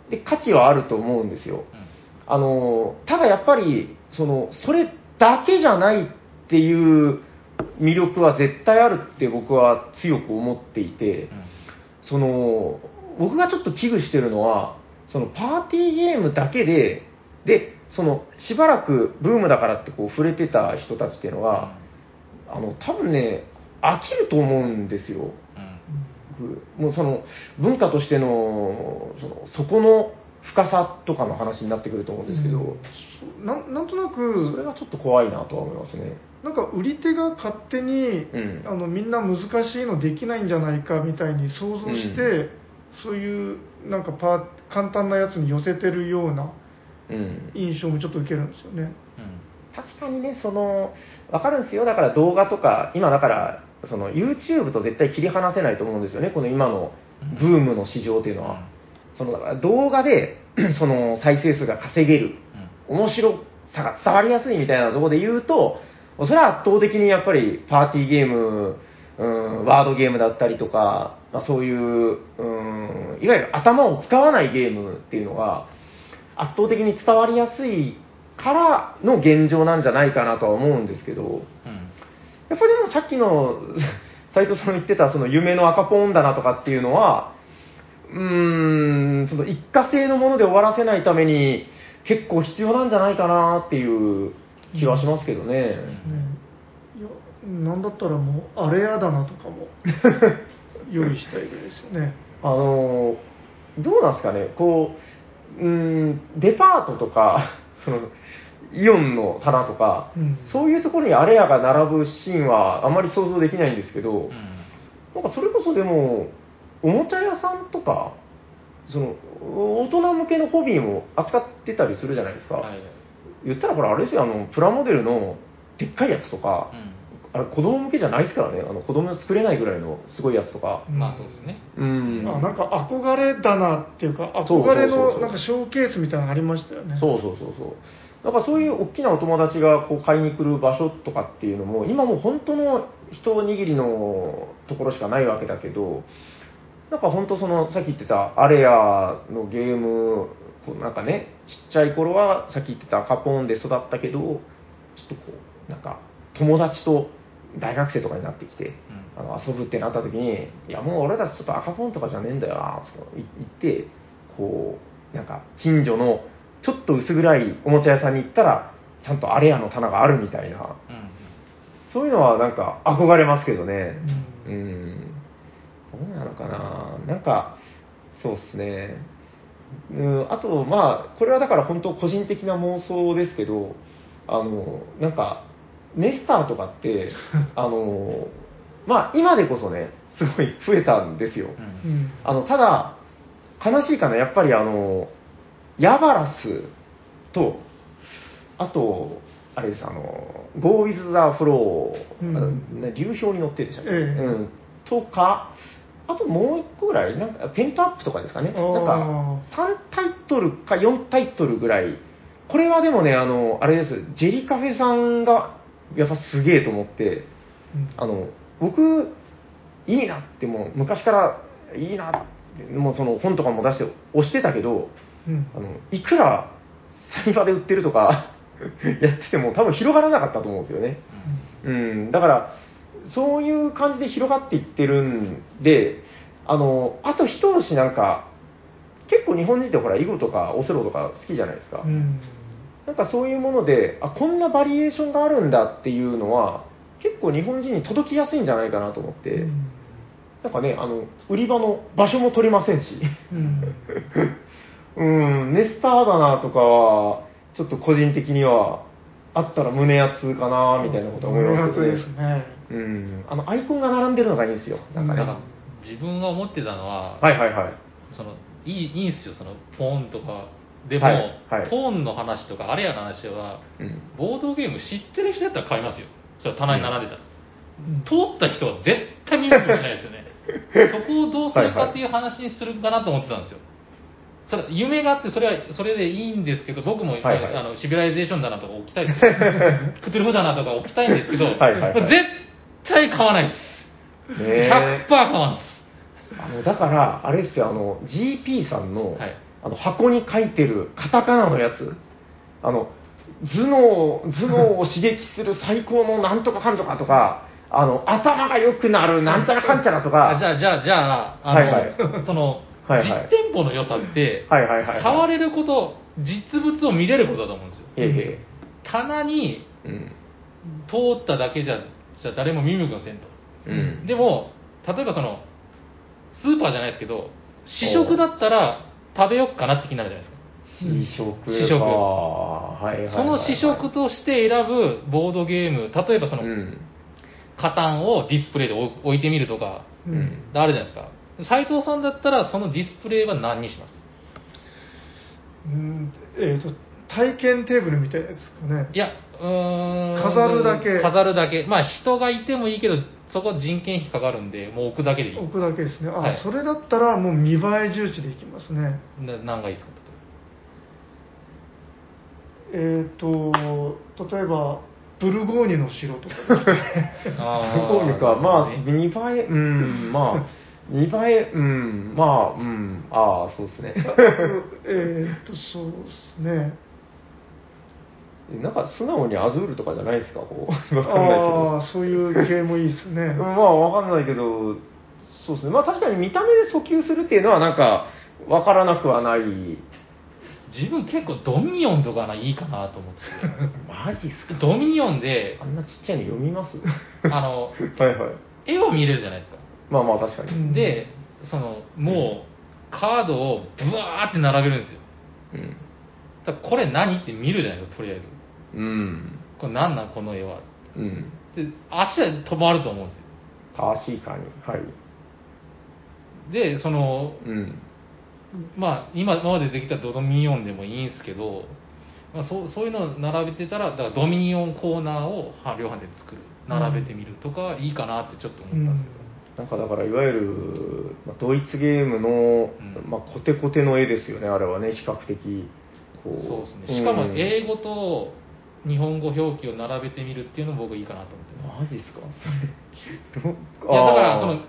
で、価値はあると思うんですよ。うんあの、ただやっぱり、その、それだけじゃないっていう魅力は絶対あるって僕は強く思っていて、その、僕がちょっと危惧してるのは、そのパーティーゲームだけで、で、その、しばらくブームだからってこう触れてた人たちっていうのは、あの、多分ね、飽きると思うんですよ。うん僕もうその、文化としての、その、そこの深さとかの話になってくると思うんですけど、うんななんとなそれくがちょっと怖いなとは思いますね。なんか売り手が勝手に、うんあのみんな難しいのできないんじゃないかみたいに想像して、うそういうなんかパー簡単なやつに寄せてるようなうん。印象もちょっと受けるんですよね。確かにね、その、わかるんですよ。だから動画とか、今だから、その YouTube と絶対切り離せないと思うんですよね。この今のブームの市場っていうのは。そのだから動画で、その再生数が稼げる。面白さが伝わりやすいみたいなところで言うと、それは圧倒的にやっぱりパーティーゲーム、うん、ワードゲームだったりとか、まあ、そういう、うん、いわゆる頭を使わないゲームっていうのが圧倒的に伝わりやすいからの現状なんじゃないかなとは思うんですけど、うんうんやっぱりでもさっきの 斉藤さんの言ってたその夢の赤ポン棚とかっていうのは、うーん、その一過性のもので終わらせないために結構必要なんじゃないかなっていう気はしますけどね。ねいやなんだったらもうあれやだなとかも 用意したいぐらいですよね。あのーどうなんですかね、こう、うーん、デパートとか、その、イオンの棚とか、うん。そういうところにあれやが並ぶシーンはあまり想像できないんですけど、うん。なんかそれこそでも、おもちゃ屋さんとか、その、大人向けのホビーも扱ってたりするじゃないですか。はい。言ったらこれあれですよ、あの、プラモデルのでっかいやつとか、あれ子供向けじゃないですからね、あの子供が作れないぐらいのすごいやつとか。うんまあそうですね。うん。あなんか憧れ棚っていうか、憧れのなんかショーケースみたいなのありましたよね。そうそうそうそう。だからそういう大きなお友達がこう買いに来る場所とかっていうのも、今もう本当の一握りのところしかないわけだけど、なんか本当その、さっき言ってたアレアのゲーム、こうなんかね、ちっちゃい頃はさっき言ってた赤ポンで育ったけど、ちょっとこう、なんか友達と大学生とかになってきて、あの遊ぶってなった時に、いやもう俺たちちょっと赤ポンとかじゃねえんだよな、つって言って、こう、なんか近所のちょっと薄暗いおもちゃ屋さんに行ったら、ちゃんとアレアの棚があるみたいな、うん。うんそういうのはなんか憧れますけどね。ううんん。どうなのかななんか、そうっすね。うん、あと、まあ、これはだから本当個人的な妄想ですけど、あの、なんか、ネスターとかって、あの、まあ、今でこそね、すごい増えたんですよ。うん。うん。あの、ただ、悲しいかな、やっぱりあの、ヤバラスと、あと、あれです、あの、Go with the Flow、うん。流氷に乗ってるでしょ、ええ。うん、とか、あともう一個ぐらい、なんか、テントアップとかですかね、なんか、3タイトルか4タイトルぐらい、これはでもね、あの、あれです、ジェリカフェさんが、やっぱすげえと思って、うん。あの、僕、いいなってもう昔からいいなって、もうその本とかも出して押してたけど、うん。あの、いくらサニバで売ってるとか やってても多分広がらなかったと思うんですよね。うん、だから、そういう感じで広がっていってるんで、あの、あと一押しなんか、結構日本人ってほら、囲碁とかオセロとか好きじゃないですか。うんなんかそういうもので、あ、こんなバリエーションがあるんだっていうのは、結構日本人に届きやすいんじゃないかなと思って、うん。なんかね、あの、売り場の場所も取りませんし、うん。うん、ネスターだなとかは、ちょっと個人的には、あったら胸熱かなみたいなことは思いますけど胸熱ですね。うん、あの、アイコンが並んでるのがいいんですよ、なんかね。だから自分が思ってたのは、はいはいはい。そのいいいいんすよ、そのポーンとか。でも、はいはいポーンの話とか、あれやの話は、うん。ボードゲーム知ってる人やったら買いますよ。それは棚に並んでたら。うん通った人は絶対見向きもしないですよね。そこをどうするかっていう話にするかなと思ってたんですよ。それ夢があって、それは、それでいいんですけど、僕も、はいはいあのシビライゼーションだなとか置きたいです。クトゥルフだなとか置きたいんですけど、はい絶対買わないです。ねえ100%買わんです。あの、だから、あれですよ、あの、GP さんの、はいあの、箱に書いてるカタカナのやつ、あの、頭脳、頭脳を刺激する 最高のなんとかかんとかとか、あの、頭が良くなるなんちゃらかんちゃらとか、あじゃあ、じゃあ、じゃあ、あの、はいはい その、実店舗の良さって、はいはいはいはい触れること、実物を見れることだと思うんですよ。へ棚にえへえ。うん。通っただけじゃ、じゃ誰も見向きもせんと。うん。でも、例えばその、スーパーじゃないですけど、試食だったら食べよっかなって気になるじゃないですか。試食か。試食はいはいはいはいその試食として選ぶボードゲーム、例えばその、うん。カタンをディスプレイで置置いてみるとか、ううんん。あるじゃないですか。斉藤さんだったら、そのディスプレイは何にします？うんえっと、体験テーブルみたいですかね。いや、うーん。飾るだけ飾るだけ。まあ人がいてもいいけど、そこ人件費かかるんで、もう置くだけでいい。置くだけですね。あ、はいそれだったらもう見栄え重視でいきますね。な何がいいですかえっ、と、例えば、ブルゴーニュの城とかですね。あ向こうにか、まあ、ね見栄え、うん、まあ、見栄え、うん、まあ、うん、ああ、そうですね。えっと、そうですね。なんか素直にアズールとかじゃないですか、こう。わかんあなあ、そういう系もいいですねいけど。まあ、わかんないけど、そうですね。まあ確かに見た目で訴求するっていうのはなんか、わからなくはない。自分結構ドミニオンとかないいかなと思って マジっすか？て。ドミニオンであ、んなちっちゃいの読みます？あの、はいはい。絵を見れるじゃないですか。まあまあ確かに。うんで、その、もう、カードをブワーって並べるんですよ。うん。だこれ何って見るじゃないですか、とりあえず。うん。これ何なんこの絵は？うん。で、足は止まると思うんですよ。確かに。はい。で、その、うん。まあ、今今までできたドミニオンでもいいんですけど、まあ、そうそういうのを並べてたら、だからドミニオンコーナーをは量販店で作る、並べてみるとか、いいかなってちょっと思ったんですなんかだからいわゆる、まあ、ドイツゲームの、うんまあ、コテコテの絵ですよね、あれはね、比較的。こそうですね。しかも英語と日本語表記を並べてみるっていうのも僕いいかなと思ってます。マジっすか？それどいや、だから、その、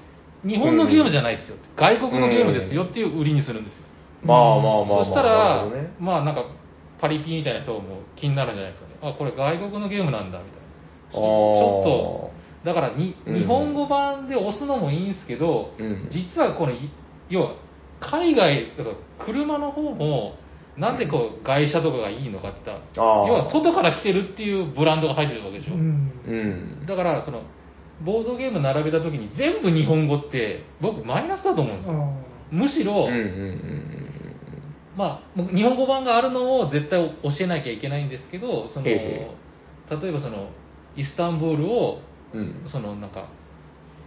日本のゲームじゃないですよ。外国のゲームですよっていう売りにするんですよ。まあまあまあまあ。そしたなら、まあなんか、パリピみたいな人も気になるんじゃないですかね。あ、これ外国のゲームなんだ、みたいな。ちょっと、だからに、うん日本語版で押すのもいいんですけど、うん実はこの、い要は、海外、車の方も、なんでこう、外車とかがいいのかって言ったら、要は外から来てるっていうブランドが入ってるわけでしょ。うんうん。だから、その、ボードゲーム並べた時に全部日本語って、僕マイナスだと思うんですよ。あむしろ、うんうんうんまあ、日本語版があるのを絶対教えなきゃいけないんですけど、そのえ例えばそのイスタンブールを、うんうん。そのなんか、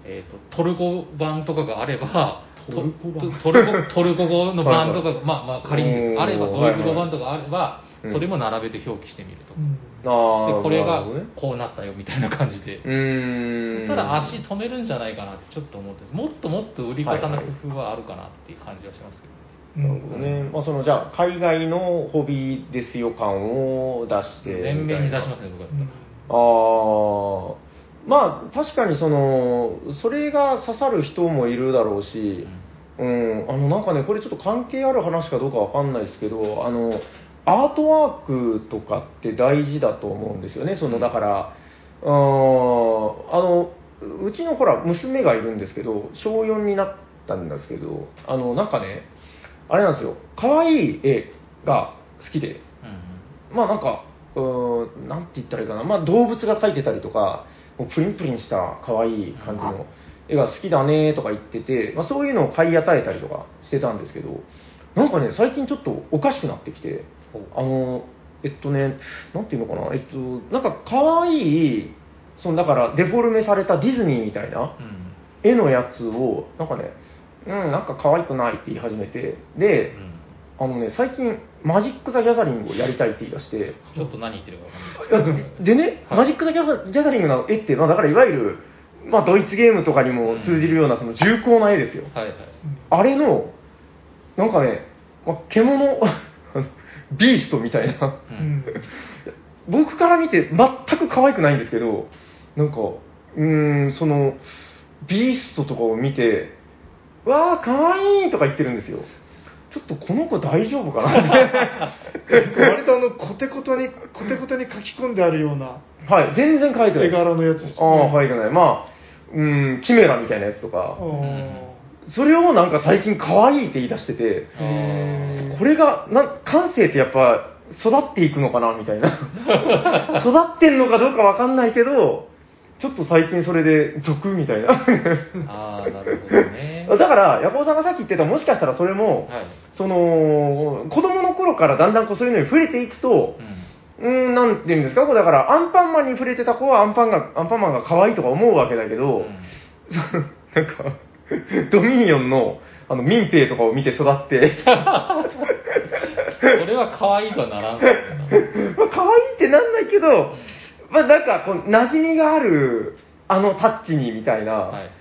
えー、とトルコ版とかがあれば、トルコ版トトルコトルコ語の版とかが、まあまあ仮にです、あれば、ドイツ語版とかあれば、それも並べて表記してみると。でこれがこうなったよみたいな感じで。ただ足止めるんじゃないかなってちょっと思ってもっともっと売り方の工夫はあるかなっていう感じはしますけど、なるほどね。まあ、その、じゃあ、海外のホビーですよ感を出して。全面に出しますね。ね、僕だったら。ああ、まあ、確かにその、それが刺さる人もいるだろうし、うん、あの、なんかね、これちょっと関係ある話かどうかわかんないですけど、あの、アートワークとかって大事だと思うんですよね。その、だから、あの、うちのほら、娘がいるんですけど、小4になったんですけど、あの、なんかね、あれなんですよ、可愛い絵が好きで、うん。まあなんか、うーん、なんて言ったらいいかな、まあ動物が描いてたりとか、もうプリンプリンした可愛い感じの絵が好きだねとか言ってて、まあそういうのを買い与えたりとかしてたんですけど、なんかね、最近ちょっとおかしくなってきて、あの、えっとね、なんていうのかな、えっと、なんか可愛い、そのだからデフォルメされたディズニーみたいな、うん。絵のやつを、なんかね、うん、なんか可愛くないって言い始めて、で、あのね、最近、マジック・ザ・ギャザリングをやりたいって言い出して、ちょっと何言ってるか分かんない。でね、マジック・ザ・ギャザリングの絵って、まあ、だからいわゆる、まあ、ドイツゲームとかにも通じるような、その重厚な絵ですよ。はいはい。あれの、なんかね、まあ、獣、ビーストみたいな、ううんん。僕から見て全く可愛くないんですけど、なんか、うーん、その、ビーストとかを見て、わー、可愛いとか言ってるんですよ。ちょっとこの子大丈夫かな？って。割とあのコテコテにコテコテに書き込んであるようなはい、全然可愛くない絵。柄のやつですああ、可愛くない。まあ、うーん、キメラみたいなやつとか、あそれをなんか最近可愛いって言い出してて、これが、な感性ってやっぱ育っていくのかな？みたいな。育ってんのかどうかわかんないけど、ちょっと最近それで俗みたいな。ああなるほどね。だから、ヤコウさんがさっき言ってた、もしかしたらそれも、はい。その、子供の頃からだんだんこうそういうのに触れていくと、うん。ん、なんていうんですか、こうだから、アンパンマンに触れてた子はアンパンが、アンパンマンが可愛いとか思うわけだけど、なんか、ドミニオンの、あの、民兵とかを見て育って、それは可愛いとはならんかったな。まあ、可愛いってなんないけど、まあ、なんか、こう、馴染みがある、あのタッチに、みたいな、はいはい。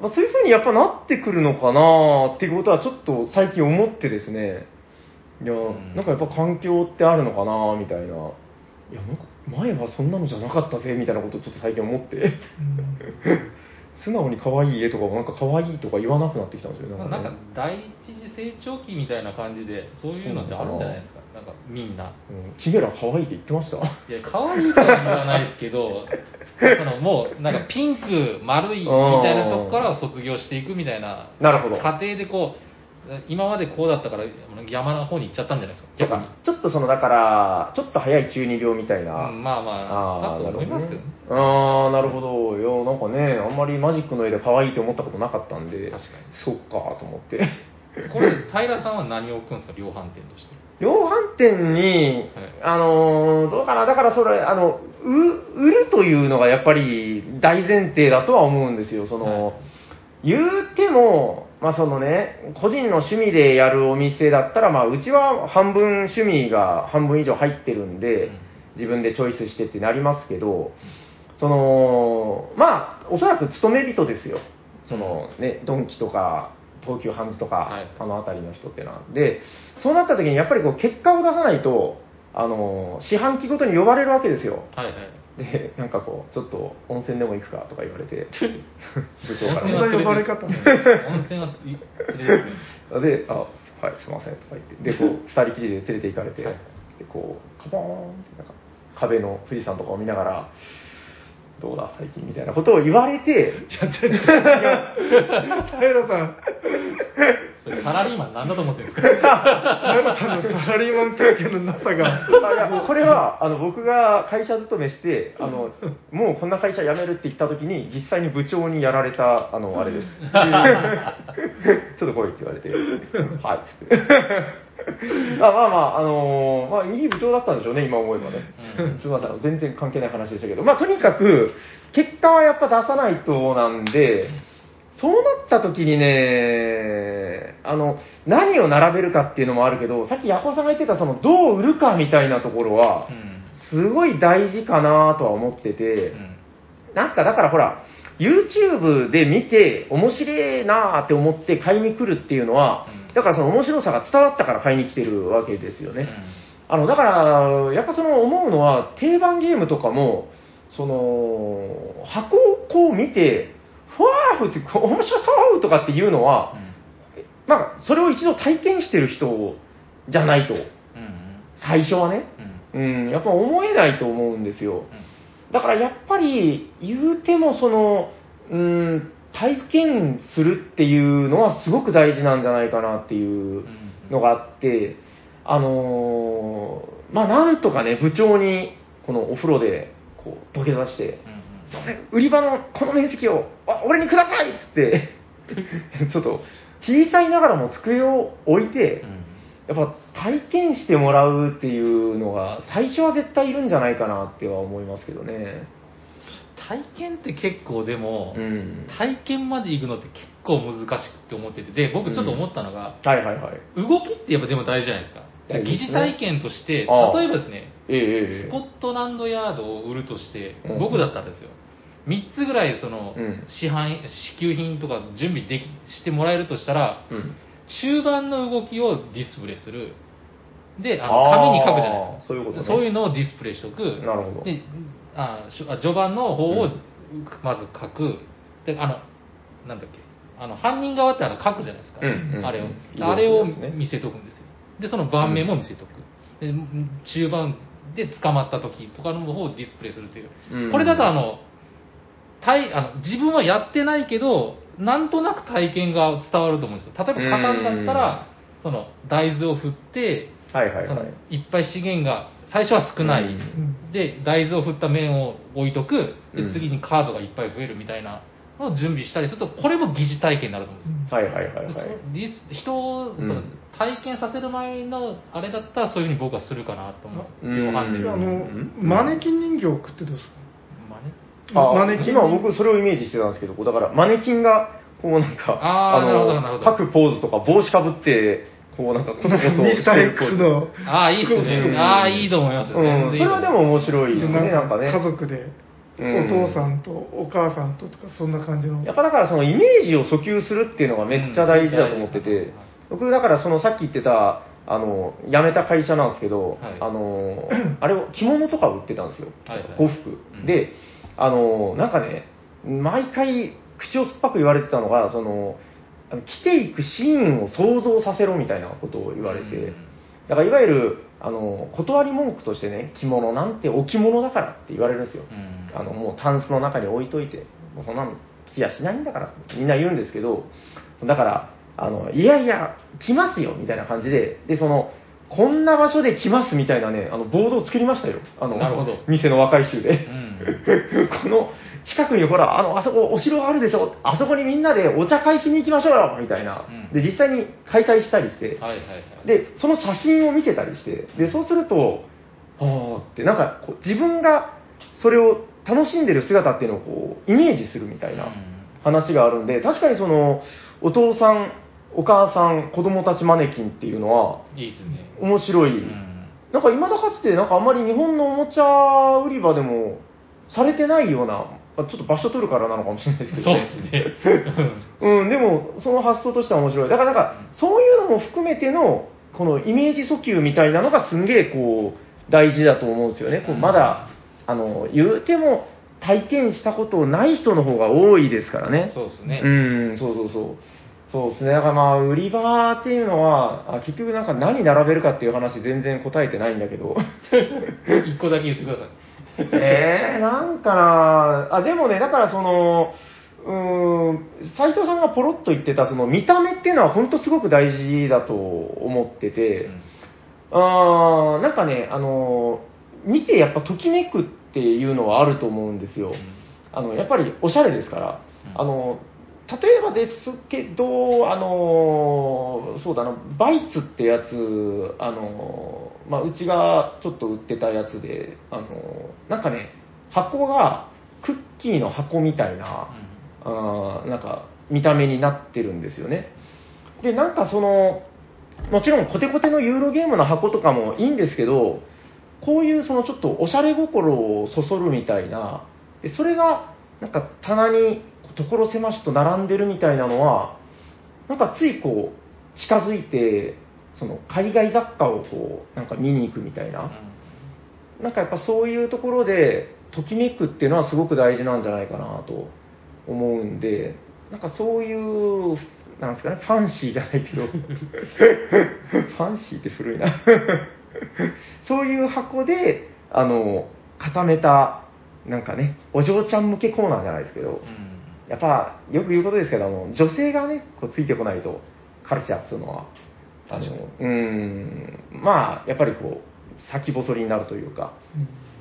まあ、そういう風にやっぱなってくるのかなっていうことはちょっと最近思ってですね、いや、ん。なんかやっぱ環境ってあるのかなみたいな、いや、なんか前はそんなのじゃなかったぜみたいなことをちょっと最近思って、素直に可愛い絵とかもなんか可愛いとか言わなくなってきたんですよね。まあなんかね第一次成長期みたいな感じでそういうのってあるんじゃないですかなんかみんな。うん、キメラ可愛いって言ってました？いや可愛いとは言わないですけど そのもうなんかピンク丸いみたいなとこから卒業していくみたいななるほど。過程でこう今までこうだったから山の方に行っちゃったんじゃないですかちょっと逆にちょっとその、だから、ちょっと早い中二病みたいな。うんまあまあだと思いますけどねあーなるほど。あーなるほど。いや、なんかね、あんまりマジックの絵で可愛いと思ったことなかったんで、確かにそっかと思って。これ、平さんは何を置くんですか、量販店として。量販店に、あのーどうかな、だからそれ、あの、う売るというのがやっぱり大前提だとは思うんですよ。その、はい言うても、まあそのね、個人の趣味でやるお店だったら、まあうちは半分趣味が半分以上入ってるんで、うん自分でチョイスしてってなりますけど、その、まあ、おそらく勤め人ですよ。そのね、ドンキとか、東急ハンズとか、はいあの辺りの人ってのは。で、そうなった時にやっぱりこう結果を出さないと、あの、四半期ごとに呼ばれるわけですよ。はいはい。で、なんかこう、ちょっと温泉でも行くかとか言われて、部長から。そんな呼ばれ方温泉は連れてく。る。で、あ、はい、すいません、とか言って、で、こう、二人きりで連れて行かれて、はい。で、こう、カボーンって、なんか、壁の富士山とかを見ながら、どうだ、最近みたいなことを言われて、平さん、それサラリーマンなんだと思ってるんですか？平さんのサラリーマン経験のなさが、あいやこれはあの僕が会社勤めしてあの、もうこんな会社辞めるって言った時に、実際に部長にやられた、あの、あれです。ちょっと来いって言われて、はいっつって。ま あまあまあ、あのーまあ、いい部長だったんでしょうね、今思えばね。うんすみません、全然関係ない話でしたけど、まあ、とにかく、結果はやっぱ出さないとなんで、そうなった時にね、あの、何を並べるかっていうのもあるけど、さっきヤコウさんが言ってた、その、どう売るかみたいなところはう、ん。すごい大事かなとは思っててう、ん。なんすか、だからほら、YouTube で見て、面白いなーって思って買いに来るっていうのはうん、だからその面白さが伝わったから買いに来てるわけですよね。あの、だから、やっぱその思うのは、定番ゲームとかも、その、箱をこう見て、ふわーふって、こう面白そうとかっていうのは、まあ、それを一度体験してる人じゃないと。最初はね、うん。うん、やっぱ思えないと思うんですよ。だからやっぱり、言うてもその、うん、体験するっていうのはすごく大事なんじゃないかなっていうのがあって、あのーまあなんとかね、部長に、このお風呂で、こう、土下座して、売り場のこの面積を、あ俺にくださいっつって、ちょっと、小さいながらも机を置いて、やっぱ体験してもらうっていうのが、最初は絶対いるんじゃないかなっては思いますけどね。体験って結構でも、うん。体験まで行くのって結構難しくって思ってて、で、僕ちょっと思ったのが、はいはいはい。動きってやっぱでも大事じゃないですか。疑似体験として、例えばですね、ええええスコットランドヤードを売るとしてうん、僕だったらですよ、3つぐらいそのうん市販、支給品とか準備できしてもらえるとしたら、うん。中盤の動きをディスプレイする。で、あの紙に書くじゃないですか。そういうことねそういうのをディスプレイしておく。なるほどで、あ序盤の方をうんまず書く。で、あの、なんだっけ。あの、犯人側ってあの書くじゃないですか。うんうんあれをうん。あれを見せとくんですよ。で、その盤面も見せとく。で中盤で捕まった時とかの方をディスプレイするっていう。うんこれだとあの、体あの自分はやってないけど、なんとなく体験が伝わると思うんですよ。例えば、カタンだったら、その大豆を振って、そのはいはい。はい。いっぱい資源が最初は少ない、うん。で大豆を振った面を置いとく。でうん。次にカードがいっぱい増えるみたいなのを準備したりするとこれも疑似体験になると思うんですよ、はいはいはいはい。人をそのうん。体験させる前のあれだったらそういうふうに僕はするかなと思うんですよ、うん。あのうん、マネキン人形を食ってどうですか？マネキン今僕それをイメージしてたんですけど、こうだからマネキンが、こうなんか、あーなるほどなるほど。各ポーズとか帽子かぶって、こうなんかコソコソミスター X の、ああいいっすね、うんああいいと思いますよ、うん、それはでも面白いですね、ななんんかね。か家族で、うん。お父さんとお母さんととか、そんな感じの。やっぱだからそのイメージを訴求するっていうのがめっちゃ大事だと思ってて、うん僕だからそのさっき言ってた、あの、辞めた会社なんですけど、はい。あの、あれを着物とか売ってたんですよ。はいはい。呉服。うん。で、あの、なんかね、毎回口を酸っぱく言われてたのが、その、あの着ていくシーンを想像させろみたいなことを言われて、うんだからいわゆる、あの、断り文句としてね、着物なんて置物だからって言われるんですよ。うんあの、もうタンスの中に置いといて、もうそんなの着やしないんだからってみんな言うんですけど、だから、あの、いやいや、来ますよみたいな感じで、で、その、こんな場所で来ますみたいなね、あの、ボードを作りましたよ。あの、店の若い衆で。うん この、近くにほら、あの、あそこお城あるでしょ？あそこにみんなでお茶会しに行きましょうよみたいなうん。で、実際に開催したりして、はいはいはい。で、その写真を見せたりして、で、そうすると、あーって、なんかこう、自分がそれを楽しんでる姿っていうのをこう、イメージするみたいなうん話があるんで、確かにその、お父さん、お母さん、子供たちマネキンっていうのは、いいですね。面白い。うんなんか未だかつて、なんかあんまり日本のおもちゃ売り場でもされてないような、まあちょっと場所取るからなのかもしれないですけどそうね。ですね。うん、でも、その発想としては面白い。だから、なんか、そういうのも含めての、このイメージ訴求みたいなのがすんげえ、こう、大事だと思うんですよね。こうまだ、あの、言うても、体験したことない人の方が多いですからね。そうですね。うん、そうそうそう。そうですね。だからまあ、売り場っていうのは、あ結局なんか何並べるかっていう話全然答えてないんだけど。一個だけ言ってください。えー、なんかなあ、でもね、だからその、うーん、斉藤さんがポロッと言ってた、その見た目っていうのは本当すごく大事だと思ってて、あーなんかね、あの、見てやっぱときめくっていうのはあると思うんですよ。あの、やっぱりおしゃれですから、うん。あの、例えばですけど、あの、そうだな、バイツってやつ、あの、まあ、うちがちょっと売ってたやつで、あの、なんかね、箱がクッキーの箱みたいな、あーなんか見た目になってるんですよね。で、なんかその、もちろんコテコテのユーロゲームの箱とかもいいんですけど、こういうそのちょっとおしゃれ心をそそるみたいな、でそれがなんか棚に所狭しと並んでるみたいなのは、なんかついこう近づいて、その海外雑貨をこうなんか見に行くみたいな、なんかやっぱそういうところでときめくっていうのはすごく大事なんじゃないかなと思うんで、なんかそういう、なんですかね、ファンシーじゃないけど、ファンシーって古いな。そういう箱で、あの、固めた、なんかね、お嬢ちゃん向けコーナーじゃないですけど、やっぱ、よく言うことですけど、あの女性がね、こうついてこないと、カルチャーっていうのは、あのうーん、まあ、やっぱりこう、先細りになるというか、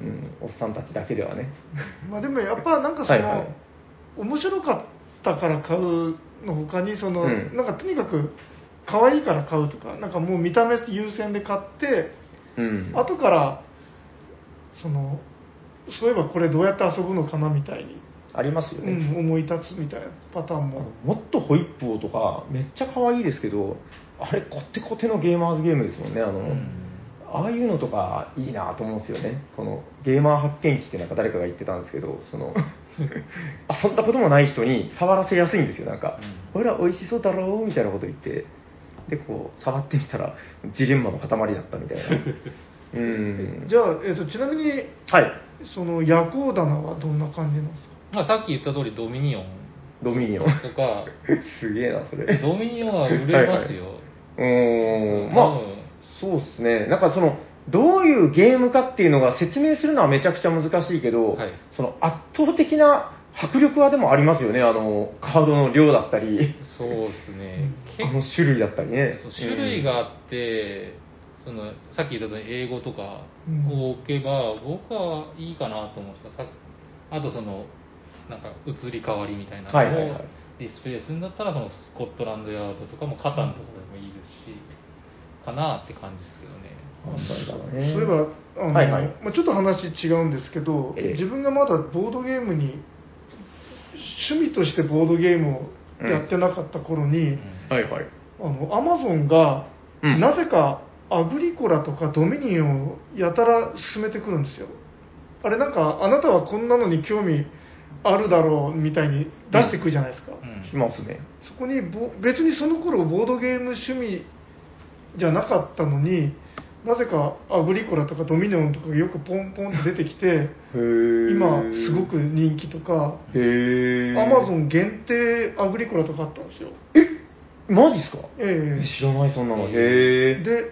うん、おっさんたちだけではね。まあでもやっぱなんかその、はいはい面白かったから買うの他にその、うんなんかとにかく可愛いから買うとかなんかもう見た目優先で買ってうん。後からそのそういえばこれどうやって遊ぶのかなみたいに、ありますようね。ん、思い立つみたいなパターンも、もっとホイップをとか、めっちゃ可愛いですけど、あれ、コテコテのゲーマーズゲームですもんね。あの、ああいうのとかいいなと思うんですよね。このゲーマー発見機ってなんか誰かが言ってたんですけど、その 遊んだこともない人に触らせやすいんですよ。なんか、ほら、美味しそうだろうみたいなこと言って、で、こう、触ってみたら、ジレンマの塊だったみたいな。うん。じゃあ、えっとちなみにはい。その夜行棚はどんな感じなんですか？まあ、さっき言った通りドミニオンドミニオン。とか、すげえな、それ。ドミニオンは売れますよ。うーん、まあ、そうですね。なんかその、どういうゲームかっていうのが説明するのはめちゃくちゃ難しいけど、はいその圧倒的な迫力はでもありますよね。あの、カードの量だったり、そうですね。あの種類だったりね。そう種類があって、そのさっき言ったように英語とかうんを置けば、僕はいいかなと思ってたさあとそのなんか移り変わりみたいなのをディスプレイするんだったらそのスコットランドヤードとかもカタンとかでもいいですし、かなって感じですけどね。うん。そういえばあの、はいはい。まあ、ちょっと話違うんですけど、ええ。自分がまだボードゲームに趣味としてボードゲームをやってなかった頃に、はいはい。あのアマゾンが、うん。なぜかアグリコラとかドミニオンをやたら進めてくるんですよ。あれなんかあなたはこんなのに興味あるだろうみたいに出してくるじゃないですか、うん。しますね。そこにぼ別にその頃ボードゲーム趣味じゃなかったのになぜかアグリコラとかドミニオンとかがよくポンポンって出てきて今すごく人気とかアマゾン限定アグリコラとかあったんですよ。マジっすか？ええ。知らない、そんなの。へへー。で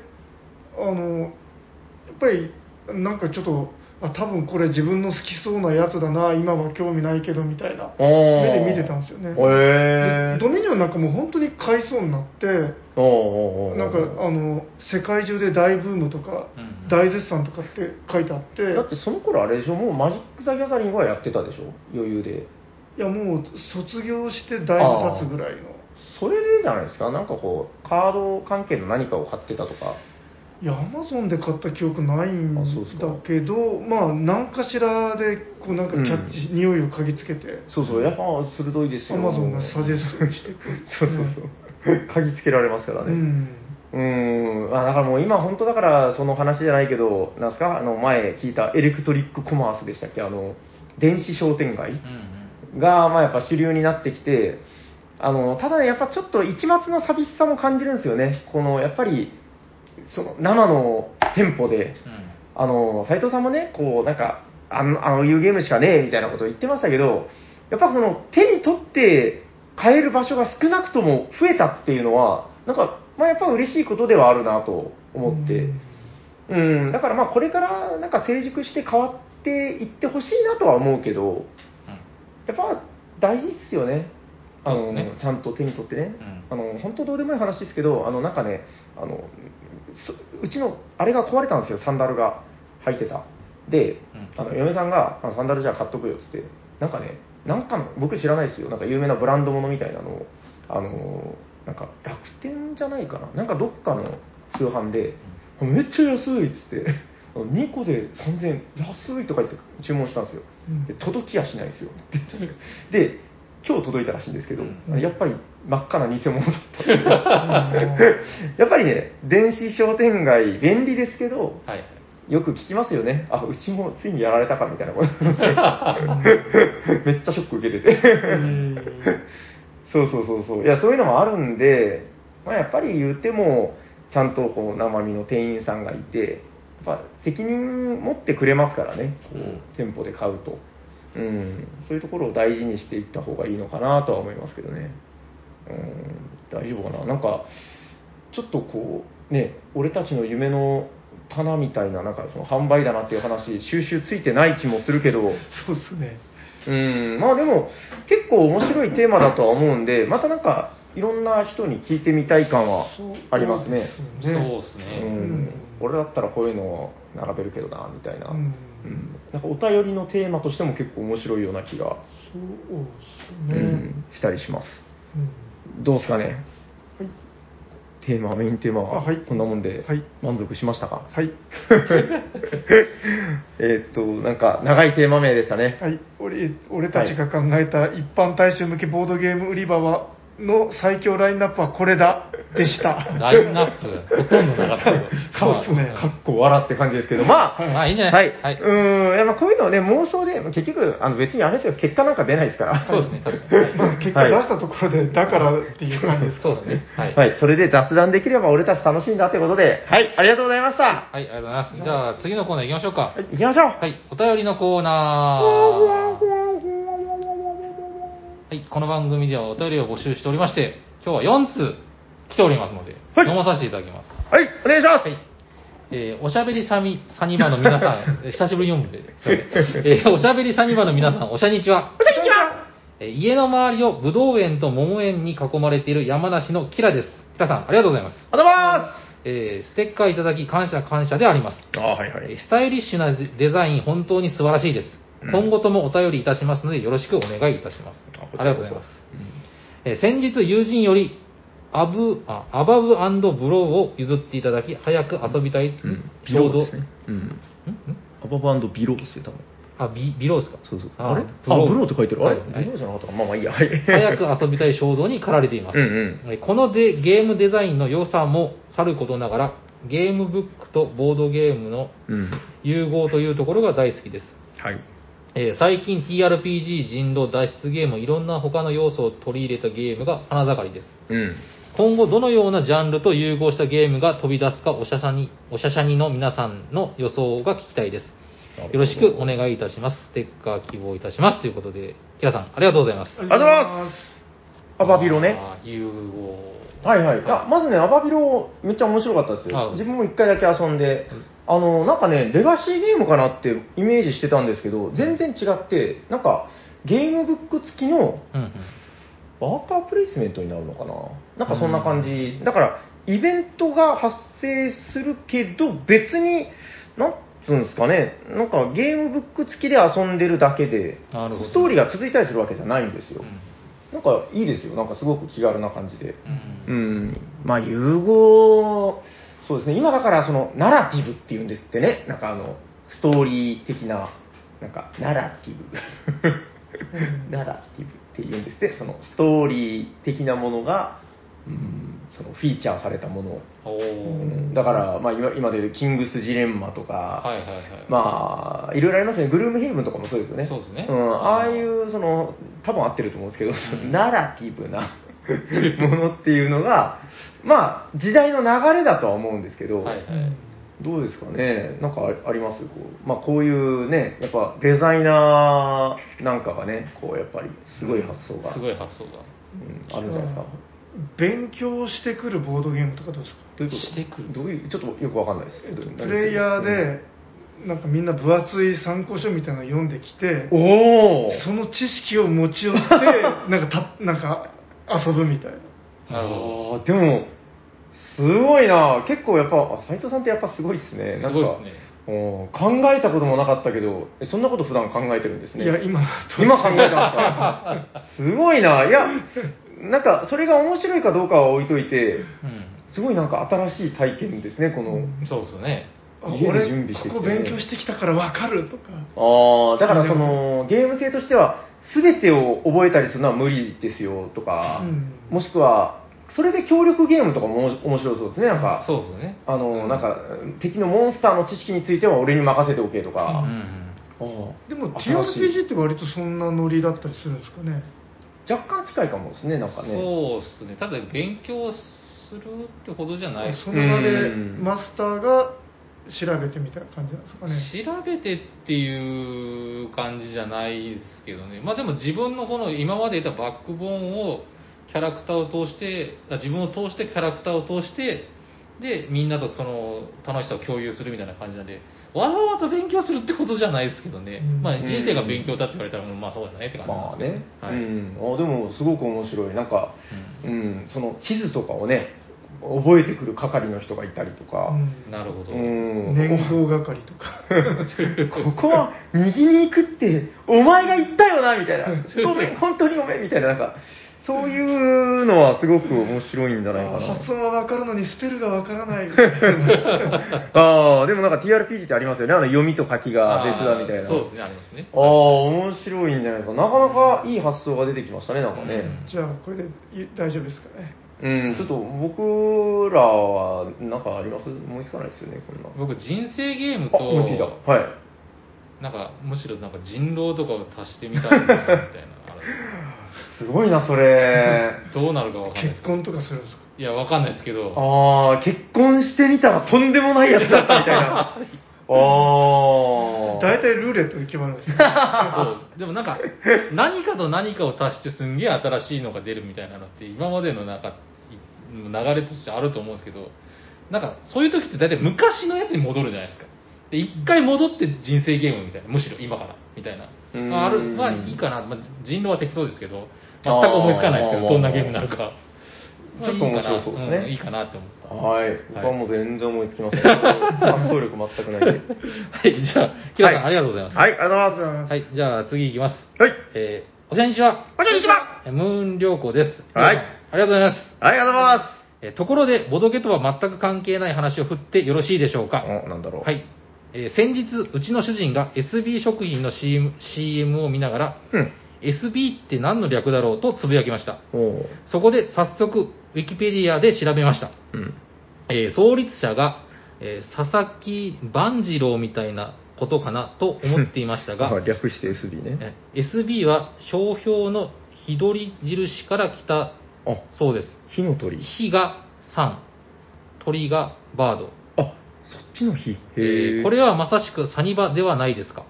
あのやっぱりなんかちょっとあ多分これ自分の好きそうなやつだな今は興味ないけどみたいな。目で見てたんですよね。ドミニオンなんかもう本当に買いそうになってなんかあの世界中で大ブームとか、うん大絶賛とかって書いてあって。だってその頃あれでしょもうマジック・ザ・ギャザリングはやってたでしょ余裕で。いやもう卒業してだいぶ経つぐらいの。それでじゃないですかなんかこうカード関係の何かを買ってたとかいやアマゾンで買った記憶ないんだけどまあ何かしらでこうなんかキャッチ、匂いを嗅ぎつけて。そうそう。やっぱ鋭いですよ。アマゾンがサジェストしてくる そうそうそう。嗅ぎつけられますからね。うん。うーん。あだからもう今本当だからその話じゃないけどなんすか？あの前聞いたエレクトリックコマースでしたっけ？あの電子商店街うんうん。が、まあ、やっぱ主流になってきて、あの、ただね、やっぱちょっと一末の寂しさも感じるんですよね。この、やっぱり、その、生の店舗で、あの、斉藤さんもね、こう、なんか、あの、あのいうゲームしかねえ、みたいなことを言ってましたけど、やっぱその、手に取って買える場所が少なくとも増えたっていうのは、なんか、まあやっぱ嬉しいことではあるなと思って、うん、だからまあこれからなんか成熟して変わっていってほしいなとは思うけど、やっぱ大事っすよね。あの、ちゃんと手に取ってね。うあの、本当どうでもいい話ですけど、あの、なんかね、あの、そうちの、あれが壊れたんですよ、サンダルが。履いてた。で、うん。あの、嫁さんが、あのサンダルじゃあ買っとくよっつって、なんかね、なんかの、僕知らないですよ、なんか有名なブランドものみたいなのを、あの、なんか楽天じゃないかな、なんかどっかの通販で、めっちゃ安いっつって、あの2個で3000円、安いとか言って注文したんですよ。うん。で届きやしないんですよ。で、で今日届いたらしいんですけど、うんやっぱり真っ赤な偽物だった。やっぱりね、電子商店街、便利ですけど、はい。よく聞きますよね。あ、うちもついにやられたかみたいなこと。めっちゃショック受けてて。そうそうそうそう。いや、そういうのもあるんで、まあ、やっぱり言っても、ちゃんとこう生身の店員さんがいて、やっぱ責任持ってくれますからね、こううん店舗で買うと。うん、そういうところを大事にしていった方がいいのかなとは思いますけどね。うん、大丈夫かな。なんか、ちょっとこう、ね、俺たちの夢の棚みたいな、なんかその販売だなっていう話、収集ついてない気もするけど、そうですねうん、まあでも、結構面白いテーマだとは思うんで、またなんか、いろんな人に聞いてみたい感はありますね。そうねうですね。ん、俺だったらこういうのを並べるけどな、みたいな。ううんん、なんかお便りのテーマとしても結構面白いような気が、そううですね。ん、したりします。うん。どうですかね？はい。テーマ、メインテーマはあはい。こんなもんではい。満足しましたか、はい。えーっと、なんか長いテーマ名でしたね。はい、俺俺たちが考えた一般大衆向けボードゲーム売り場はの最強ラインナップはこれだでした。ラインナップ、ほとんどなかったけど。そうっすねかっこ笑って感じですけど、まあ、まあいいんじゃなはいい。はい。うーん、いやまあこういうのはね、妄想で、結局、あの別にあれですよ、結果なんか出ないですから。そうですね、確かに。まはいず結果出したところで、だからっていう感じですそうですね。はい。はい、それで雑談できれば俺たち楽しいんだってことで、はい、ありがとうございました。はい、ありがとうございます。じゃあ次のコーナー行きましょうか。はい、行きましょう。はい、お便りのコーナー。はい、この番組ではお便りを募集しておりまして、今日は4通来ておりますので、はい読まさせていただきます。はい、お願いします。えーおしゃべりサミ、サニバの皆さん、え ー久しぶりに読むんで、すいません。えーおしゃべりサニバの皆さん、おしゃにちは。こんにちは。えー家の周りをぶどう園と桃園に囲まれている山梨のキラです。キラさん、ありがとうございます。ありがとうございます。えーステッカーいただき感謝感謝であります。あはいはえースタイリッシュなデデザイン、本当に素晴らしいです。うん今後ともお便りいたしますので、よろしくお願いいたします。ありがとうございます。えー先日、友人より、アブ、あ、アバブブローを譲っていただき、早く遊びたい、うん。ビ衝動、ローですね。うん。ん？んアバブビローですよ、多分。あ、ビ、ビローですか？そうそう。ああれ？あ、ブローブローって書いてる。あれ？はいビローじゃなかったかまあまあいいや。はい。早く遊びたい衝動に駆られています。うんうんえーこのでゲームデザインの良さもさることながら、ゲームブックとボードゲームのうん。融合というところが大好きです。はい。えー最近 TRPG 人狼脱出ゲームいろんな他の要素を取り入れたゲームが花盛りです。うん。今後どのようなジャンルと融合したゲームが飛び出すかおしゃしゃにおしゃしゃにの皆さんの予想が聞きたいです。よろしくお願いいたします。ステッカー希望いたします。ということでキラさんありがとうございます。ありがとうございます。アバビロね。融合。はいはい。あまずね、アバビロめっちゃ面白かったですあよ。自分も一回だけ遊んで、あの、なんかね、レガシーゲームかなってイメージしてたんですけど、全然違って、なんか、ゲームブック付きの。ワーカープレイスメントになるのかな？なんかそんな感じ。だから、イベントが発生するけど、別に、なんつうんですかね、なんかゲームブック付きで遊んでるだけでストーリーが続いたりするわけじゃないんですよ。うんなんかいいですよ。なんかすごく気軽な感じで。うんうん。まあ、融合、そうですね。今だから、その、ナラティブっていうんですってね。なんかあの、ストーリー的な、なんか、ナラティブ。ナラティブって言うんですって。その、ストーリー的なものが、うん、その、フィーチャーされたもの。おうーんだから、まあ、今、今でいうキングスジレンマとか、はいはいはい。まあ、いろいろありますね。グルームヘイブンとかもそうですよね。そうですねん、ああいう、その、多分合ってると思うんですけど、ナラティブな ものっていうのが、まあ、時代の流れだとは思うんですけど、はいはい。どうですかね、なんかああります？こう,、まあ、こういうね、やっぱデザイナーなんかがね、こうやっぱりすごい発想が、すごい発想が。うんあるんじゃないですか。勉強してくるボードゲームとかどうですか？どういうこと？してくるどういう、ちょっとよくわかんないです。どうプレイヤーで、なんかみんな分厚い参考書みたいなの読んできて、うんおおその知識を持ち寄って、なんかた、なんか遊ぶみたいな。あーでも、すごいな結構やっぱ、斎藤さんってやっぱすごいですね。なんかすごいですね。考えたこともなかったけど、えそんなこと普段考えてるんですね。いや、今、今考えたんですか？すごいな。いや、なんか、それが面白いかどうかは置いといて、うすごいなんか新しい体験ですね、この。そうですね。あ家で俺準備してきてここ勉強してきたから分かるとか。ああ、だからその、ゲーム性としては、すべてを覚えたりするのは無理ですよとか、うんもしくは、それで協力ゲームとかも面白そうですね、なんか。そうですね。あの、なんか、敵のモンスターの知識については俺に任せておけとうんか。うん。ああでも TRPG って割とそんなノリだったりするんですかね。若干近いかもですね、なんかね。そうですね。ただ勉強するってほどじゃないですその場でうんマスターが調べてみたいな感じなんですかね。調べてっていう感じじゃないですけどね、まあでも自分のこの今までいたバックボーンをキャラクターを通して、あ自分を通してキャラクターを通して、で、みんなとその楽しさを共有するみたいな感じなんで、わざわざ勉強するってことじゃないですけどね、うんまあ人生が勉強だって言われたら、まあそうだねって感じですけど、ね。はいうん。あでも、すごく面白い。なんか、うん、その地図とかをね、覚えてくる係の人がいたりとか、うんなるほど。うん。年号係とか。ここは右に行くって、お前が言ったよな、みたいな。ごめん、本当にごめん、みたいな、なんか、そういうのはすごく面白いんじゃないかな。発音は分かるのにスペルが分からない。ああ、でもなんか TRPG ってありますよね。あの読みと書きが別だみたいな。そうですね、ありますね。ああ、面白いんじゃないですか。なかなかいい発想が出てきましたね、なんかね。じゃあ、これでい大丈夫ですかね。うん、ちょっと僕らは、なんかあります？思いつかないですよね、こんな。僕、人生ゲームあ、思いついた。と、はい。なんか、むしろなんか人狼とかを足してみたいな、みたいな、すごいな、それ。どうなるかわかんない。結婚とかするんですか？いや、わかんないですけど、ああ、結婚してみたらとんでもないやつだったみたいな。ああ。大体ルーレットで決まるんですよ。そう。でもなんか、何かと何かを足してすんげえ新しいのが出るみたいなのって、今までのなんか、い流れとしてあると思うんですけど、なんか、そういう時って大体昔のやつに戻るじゃないですか。で、一回戻って人生ゲームみたいな、むしろ今から、みたいな。うーんある、まあいいかな。まあ、人狼は適当ですけど、全く思いつかないですけど、どんなゲームになるか。ちょっと面白そうですねんいいかなって思った。はい。僕はもう全然思いつきません。発想力全くない。はい、じゃあ、キラさん、ありがとうございます。はい、ありがとうございます。ははい、じゃあ次いきます。はい。えー、おしゃにちは。こんにちは。えームーン良子です。はいありがとうございます。はい、ありがとうございます。えーところで、ボドゲとは全く関係ない話を振ってよろしいでしょうか。お、なんだろう。は。い。えー先日、うちの主人が SB 食品の CM, CM を見ながら、うん。SB って何の略だろうとつぶやきました。そこで早速、ウィキペディアで調べました。うん。えー創立者が、えー佐々木万次郎みたいなことかなと思っていましたが、あ略して SB ね。え SB は商標の日取り印から来たあ、そうです。火の鳥。火が3、鳥がバード。あ、そっちの火。へええ。ーこれはまさしくサニバではないですか。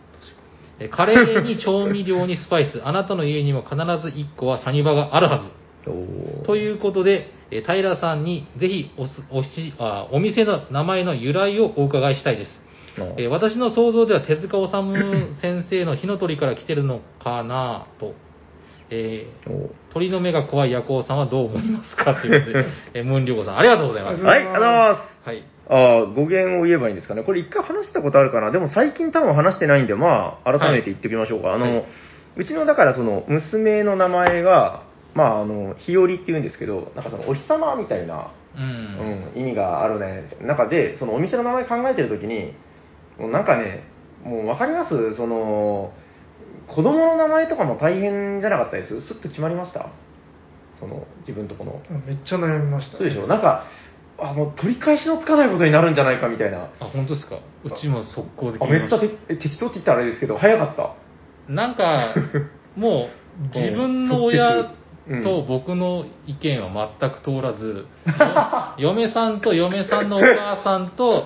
えーカレーに調味料にスパイス、あなたの家にも必ず1個はサニバがあるはず。ということで、えー平さんにぜひおすおしあお店の名前の由来をお伺いしたいです。えー私の想像では手塚治虫先生の火の鳥から来てるのかなと。えーお鳥の目が怖い夜行さんはどう思いますかということで、えームーンリョウゴさん、ありがとうございます。はい、ありがとうございます。はい。ああ、語源を言えばいいんですかね。これ一回話したことあるかな。でも最近多分話してないんで、まあ、改めて言っておきましょうか。あの、はいうちの、だからその、娘の名前が、まあ、あの、日和って言うんですけど、なんかその、お日様みたいな、う。うんん、意味があるね、中で、そのお店の名前考えてるときに、もうなんかね、もうわかります？その、子供の名前とかも大変じゃなかったです？すっと決まりました？その、自分とこの。めっちゃ悩みました。そうでしょ？なんか、あの、取り返しのつかないことになるんじゃないかみたいな。あ、本当ですか？うちも速攻であ決めっちゃ適当って言ったらあれですけど、早かった。なんか、もう、自分の親うんと僕の意見は全く通らず、嫁さんと嫁さんのお母さんと、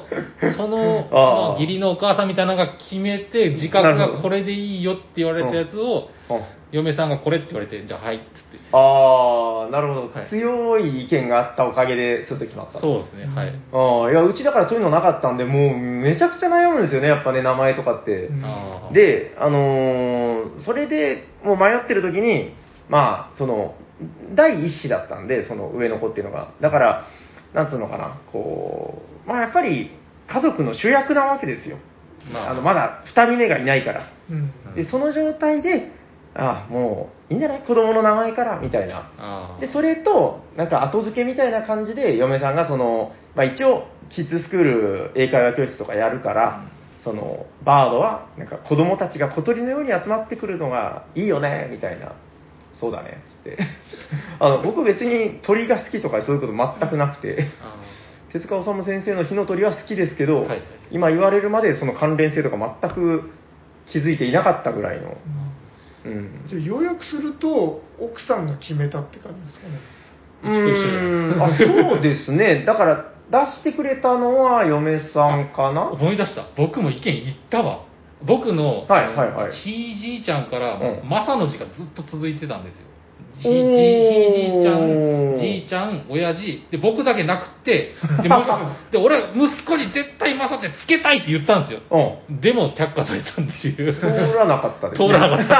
その、あーまあ義理のお母さんみたいなのが決めて、自覚がこれでいいよって言われたやつを、嫁さんがこれって言われて、じゃあはいっつって。ああ、なるほど、はい強い意見があったおかげで、すっと決まった。そうですね、はい。ああ、いや、うちだからそういうのなかったんで、もうめちゃくちゃ悩むんですよね、やっぱね、名前とかって。うんあー、で、あのーそれでもう迷ってる時に、まあ、その、第一子だったんで、その上の子っていうのが。だから、なんつうのかな、こう、まあやっぱり家族の主役なわけですよ。まああのまだ二人目がいないから。うんで、その状態で、ああ、もういいんじゃない？子供の名前から、みたいな。で、それと、なんか後付けみたいな感じで、嫁さんがその、まあ一応、キッズスクール英会話教室とかやるから、その、バードは、なんか子供たちが小鳥のように集まってくるのがいいよね、みたいな。そうだね、つって。あの、僕別に鳥が好きとかそういうこと全くなくて、あ手塚治虫先生の火の鳥は好きですけど、はいはい今言われるまでその関連性とか全く気づいていなかったぐらいの。うん。じゃあ要約すると、奥さんが決めたって感じですかね。うんあそうですね。だから、出してくれたのは嫁さんかな思い出した。僕も意見言ったわ。僕の、はいはいはいひいじいちゃんから、うんマサの字がずっと続いてたんですよ。ひじひいじいちゃん、じいちゃん、親父、で、僕だけなくって、で、息子 で俺、息子に絶対マサってつけたいって言ったんですよ。うん。でも、却下されたんですよ。通らなかったです、ね。通らなかった。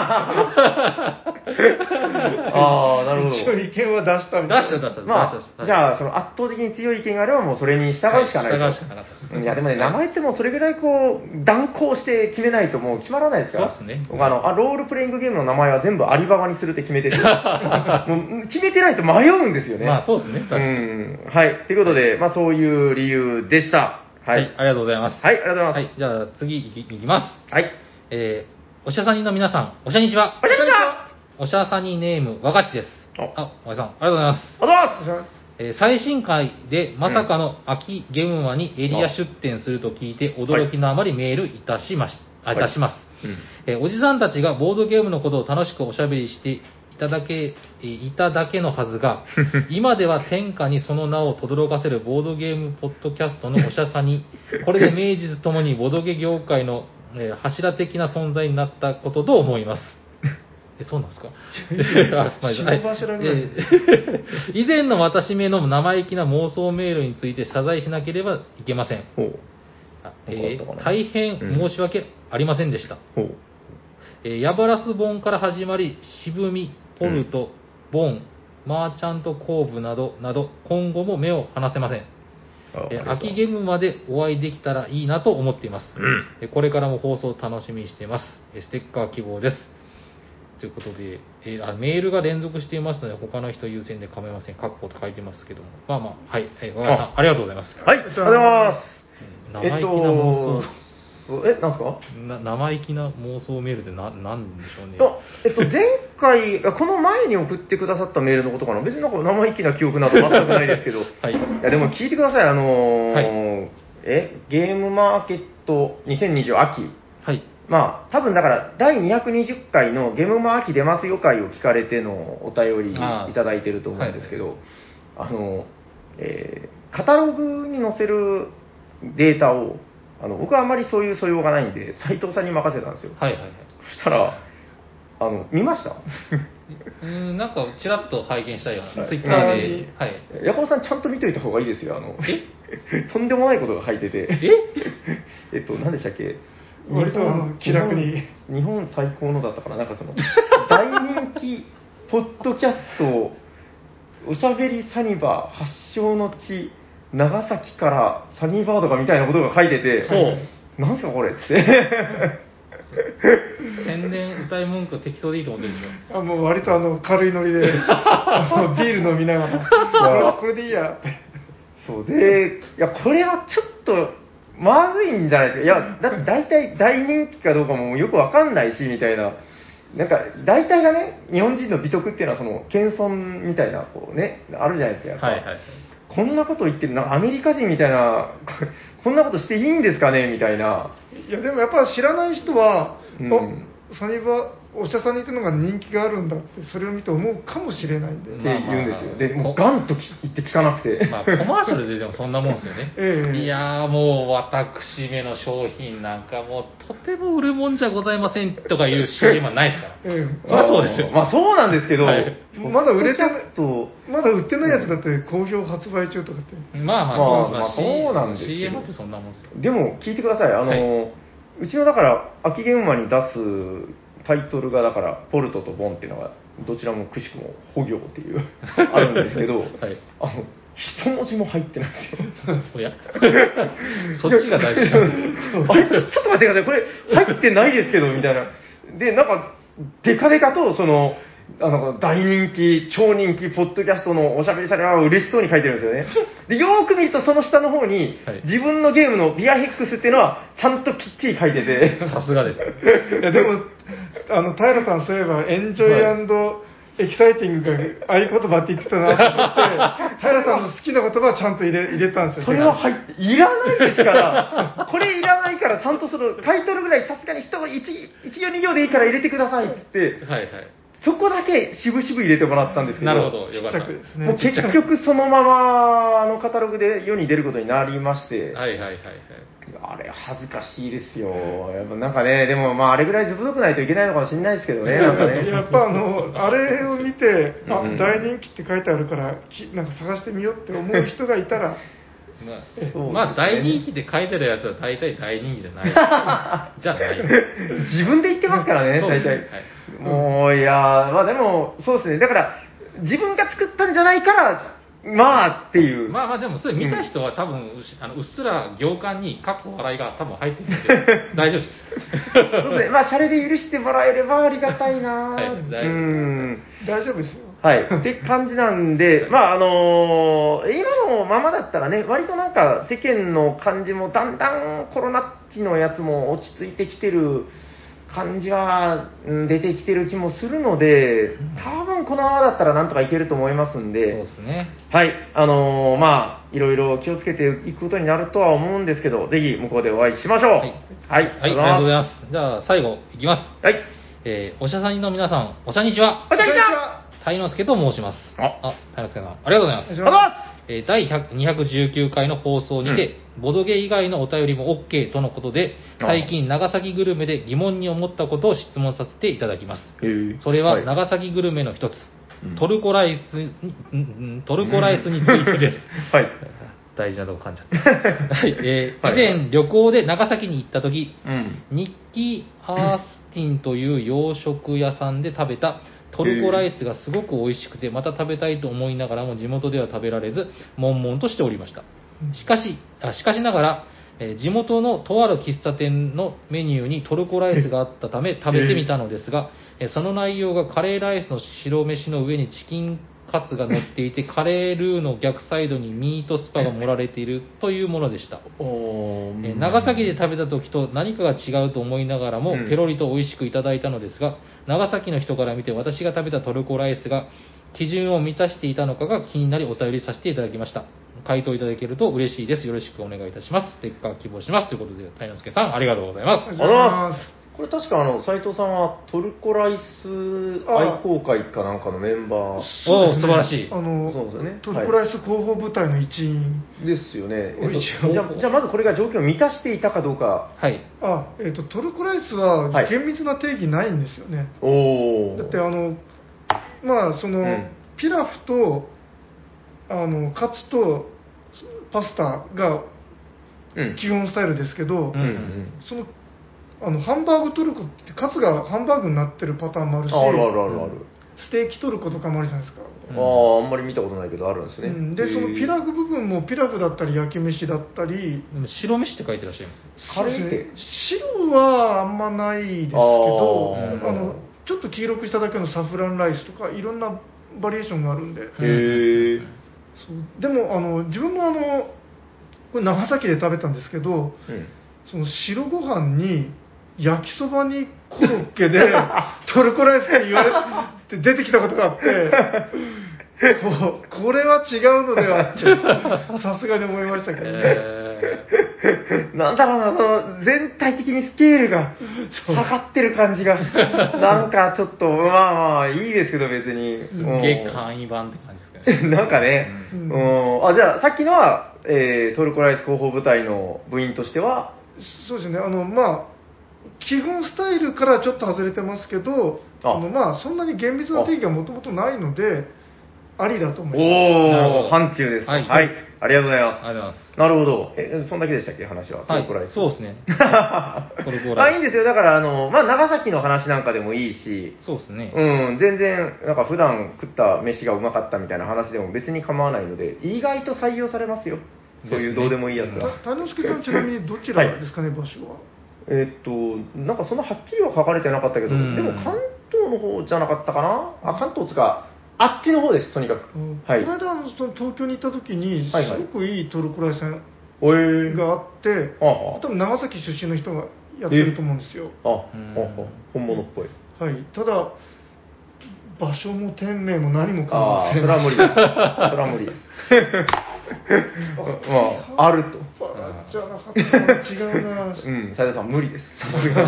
ああ、なるほど。一応意見は出したみたいな。出した出した出した。ま出したあ、じゃあ、その圧倒的に強い意見があれば、もうそれに従うしかないと。はい従うしかなかったです。いや、でもね、名前ってもうそれぐらいこう、断行して決めないともう決まらないですから。そうっすね僕あの、あ、ロールプレイングゲームの名前は全部アリババにするって決めてて、もう決めてないと迷うんですよね。まあ、そうですね。確かに。うん。はい。ということで、まあそういう理由でした。ははい、い。ありがとうございます。はい、ありがとうございます。はい、じゃあ次いきます。はい。えー、おしゃさにの皆さん、おしゃにちは。おしゃにちはおしゃさにネーム、和菓子です。おあ、おやさん、ありがとうございます。おはようございます。えー最新回でまさかの秋ゲームマにエリア出店すると聞いて驚きのあまりメールいたしまし、あいたします、うんえーおじさんたちがボードゲームのことを楽しくおしゃべりしていただけ、えーいただけのはずが、今では天下にその名を轟かせるボードゲームポッドキャストのおしゃさに、これで名実ともにボードゲ業界の、えー柱的な存在になったことと思います。え、そうなんですか？あまあ白柱ぐらいえー以前の私めの生意気な妄想メールについて謝罪しなければいけません。ほう。あなんかあったかな？えー大変申し訳ありませんでした。ほう。えーヤバラス本から始まり、渋み、ポルト、ボン、マーチャントコーブなど、など、今後も目を離せません。あえー秋ゲームまでお会いできたらいいなと思っています。うんえーこれからも放送楽しみにしています。えーステッカー希望です。ということで、えーあメールが連続していますので、他の人優先で構いません。カッコと書いてますけども。まあまあ、はい。はい、若林さん、ありがとうございます。はい、ありがとうございます。生意気な妄想。え、なんすか？な生意気な妄想メールでな、なんでしょうね。あえっと、前回、あこの前に送ってくださったメールのことかな？別になんか生意気な記憶など全くないですけど、はい。いやでも聞いてください、あのーはえ、ゲームマーケット2020秋。はい。まあ、多分だから、第220回のゲームマ秋出ますよ会を聞かれてのお便りいただいてると思うんですけど、あの、えーカタログに載せるデータを、あの、僕はあんまりそういう素養がないんで、斉藤さんに任せたんですよ。はいはいはい。そしたら、あの、見ました？うーん、なんか、ちらっと拝見したような、はいツイッターでうん、はい。ヤコウさんちゃんと見といた方がいいですよ。あの、え？とんでもないことが書いてて。え？えっと、何でしたっけ？割とあの気楽に日本日本最高のだったかな？なんかその、大人気ポッドキャスト、おしゃべりサニバー発祥の地、長崎からサニーバードがみたいなことが書いてて、ほなんすかこれっつって。宣伝歌い文句適当でいいと思ってるでしょ。あもう割とあの軽いノリでビール飲みながらこれこれでいいやってそうで、いや、これはちょっと、まずいんじゃないですか。いや、だって大体大人気かどうかもよくわかんないし、みたいな。なんか、大体がね、日本人の美徳っていうのは、その、謙遜みたいな、こうね、あるじゃないですか、やっぱ。はいはい。こんなこと言ってる、なアメリカ人みたいな、こ こんなことしていいんですかね、みたいな。いやでもやっぱ知らない人は、うんあサニバお医者さんに行ってるのが人気があるんだってそれを見て思うかもしれないんで、って言うんですよ。まあまあで、もうガンと言って聞かなくて。まあ、コマーシャルででもそんなもんですよね。ええいやーもう私めの商品なんかもうとても売るもんじゃございませんとかいう CM はないですから。えそりゃそうですよまあそうなんですけど、はいまだ売れてまだ売ってないやつだって好評発売中とかってまあまあ、まあそうまあそうなんですけど CM ってそんなもんですよ。でも聞いてください、あの、はいうちのだから、秋ゲームマに出すタイトルが、だから、ポルトとボンっていうのが、どちらもくしくも、保行っていう、あるんですけど、はいあの、一文字も入ってないんですよ。おや？そっちが大事なあれちょちょっと待ってください、これ入ってないですけど、みたいな。で、なんか、デカデカと、その、あの、大人気、超人気、ポッドキャストのおしゃべりされは嬉しそうに書いてるんですよね。で、よーく見ると、その下の方に、はい自分のゲームのビアヘックスっていうのは、ちゃんときっちり書いてて、さすがです。いやでもあの平さんそういえばエンジョイエキサイティングが合言葉って言ってたなと思って 平さんの好きな言葉はちゃんと入れ入れたんですよそれは入って、いらないですから、これいらないから、ちゃんとその、タイトルぐらいさすがに一言、一一行二行でいいから入れてくださいっつって、はいはい。そこだけ渋々入れてもらったんですけど、なるほど、よかった。ですねもう結局そのまま、あのカタログで世に出ることになりまして、はいはいはいはい。あれ恥ずかしいですよ。やっぱなんかね、でもまああれぐらいずぶとくないといけないのかもしれないですけどね、なんかね。やっぱあのあれを見てあうん大人気って書いてあるからきなんか探してみようって思う人がいたらまあ大人気って書いてるやつは大体大人気じゃない。じゃない。自分で言ってますからね、大体。もう、いやー、まあでも、そうですね。だから、自分が作ったんじゃないから、まあっていう。まあまあでもそれ見た人は多分、うしあのうっすら行間にかっこ笑いが多分入ってるんで大丈夫です。そうですね。まあ、シャレで許してもらえればありがたいなはい大丈夫ですうん。大丈夫ですよはい。って感じなんで、まあ、あのー今のままだったらね、割となんか世間の感じもだんだんコロナっちのやつも落ち着いてきてる感じはうん出てきてる気もするので、多分このままだったらなんとかいけると思いますんそうでで、すね。はい。あのーまあ、いろいろ気をつけていくことになるとは思うんですけど、ぜひ向こうでお会いしましょう。はいはい。はい、ありがとうございます。じゃあ最後いきます。す。はい。えー、おしゃさんの皆さん、おしゃにちは。お茶にちはたいのすけと申します。ああ、たいのすけさん、ありがとうございます。ありがとうございますえー第100 219回の放送にて、ボドゲ以外のお便りも OK とのことで、あ最近長崎グルメで疑問に思ったことを質問させていただきます。それははい長崎グルメの一つ、うんトルコライストルコライスについてです。はい。大事なとこ噛んじゃった。はい、えーはい以前旅行で長崎に行った時、うん。ニッキー・アースティンという洋食屋さんで食べたトルコライスがすごく美味しくて、また食べたいと思いながらも地元では食べられず、悶々としておりました。しかし、あしかしながら、えー地元のとある喫茶店のメニューにトルコライスがあったため食べてみたのですが、えーその内容がカレーライスの白飯の上にチキンカツが乗っていて、カレールーの逆サイドにミートスパが盛られているというものでした。おえー長崎で食べた時と何かが違うと思いながらも、うん。ペロリと美味しくいただいたのですが長崎の人から見て私が食べたトルコライスが基準を満たしていたのかが気になりお便りさせていただきました。回答いただけると嬉しいです。よろしくお願いいたします。ステッカー希望します。ということで大之助さんありがとうございます。あり。がとうございます。これ確かあの、斉藤さんはトルコライス愛好会かなんかのメンバー。おお素晴らしいあのそうですよね。トルコライス広報部隊の一員、ですよね。えっとじゃあ、じゃあまずこれが条件を満たしていたかどうか。はい。あ、えっとトルコライスははい。厳密な定義ないんですよね、おお。だってあのまあその、うん。ピラフとあのカツとパスタがうん。基本スタイルですけど、うんうんうん。そのあのハンバーグトルコってカツがハンバーグになってるパターンもあるしあるあるあるある。ステーキトルコとかもあるじゃないですか、うんああ、あんまり見たことないけど、あるんですね。うんでそのピラフ部分もピラフだったり焼き飯だったりでも白飯って書いてらっしゃいます。カレーって白はあんまないですけどあのちょっと黄色くしただけのサフランライスとかいろんなバリエーションがあるんで、へえ。そうでもあの自分もあのこれ長崎で食べたんですけどうん。その白ご飯に焼きそばにコロッケで トルコライスって言われて出てきたことがあってここれは違うのではって さすがに思いましたけどね、えなんだろうな、その、全体的にスケールが下がってる感じが、なんかちょっと、まあまあ、いいですけど別に。ー、すっげえ簡易版って感じですかね。うん。なんかね、ううんん、あ、じゃあ、さっきのは、えートルコライス広報部隊の部員としては、そうですね。あのまあ基本スタイルからちょっと外れてますけどああのまあそんなに厳密な定義がもともとないのでありだと思いますおー、なるほど範疇です。は、はいいありがとうございまありがとうございます。す。なるほど。え、そんだけでしたっけ、話は？トはいそうですね。トルコあ、いいんですよ。だから、あの、まあ、長崎の話なんかでもいいし、そうですね。うん、全然、なんか普段食った飯がうまかったみたいな話でも別に構わないので、意外と採用されますよ。そういうどうでもいいやつは。た谷之助さんちなみにどちらですかね、場所は？えーっと、なんかそんなはっきりは書かれてなかったけど、うんでも関東の方じゃなかったかな？あ、関東つか、あっちの方です、とにかく。はい。この間その東京に行った時に、はいはいすごくいいトルコライスさんおえー、があって、ああ多分長崎出身の人がやってると思うんですよ。あ、あうん本物っぽい。はい、ただ、場所も店名も何もかもああ、それは無理です。それは無理です。まあ、あると。バラじゃなかったな違うな。うん、斉藤さん、無理です。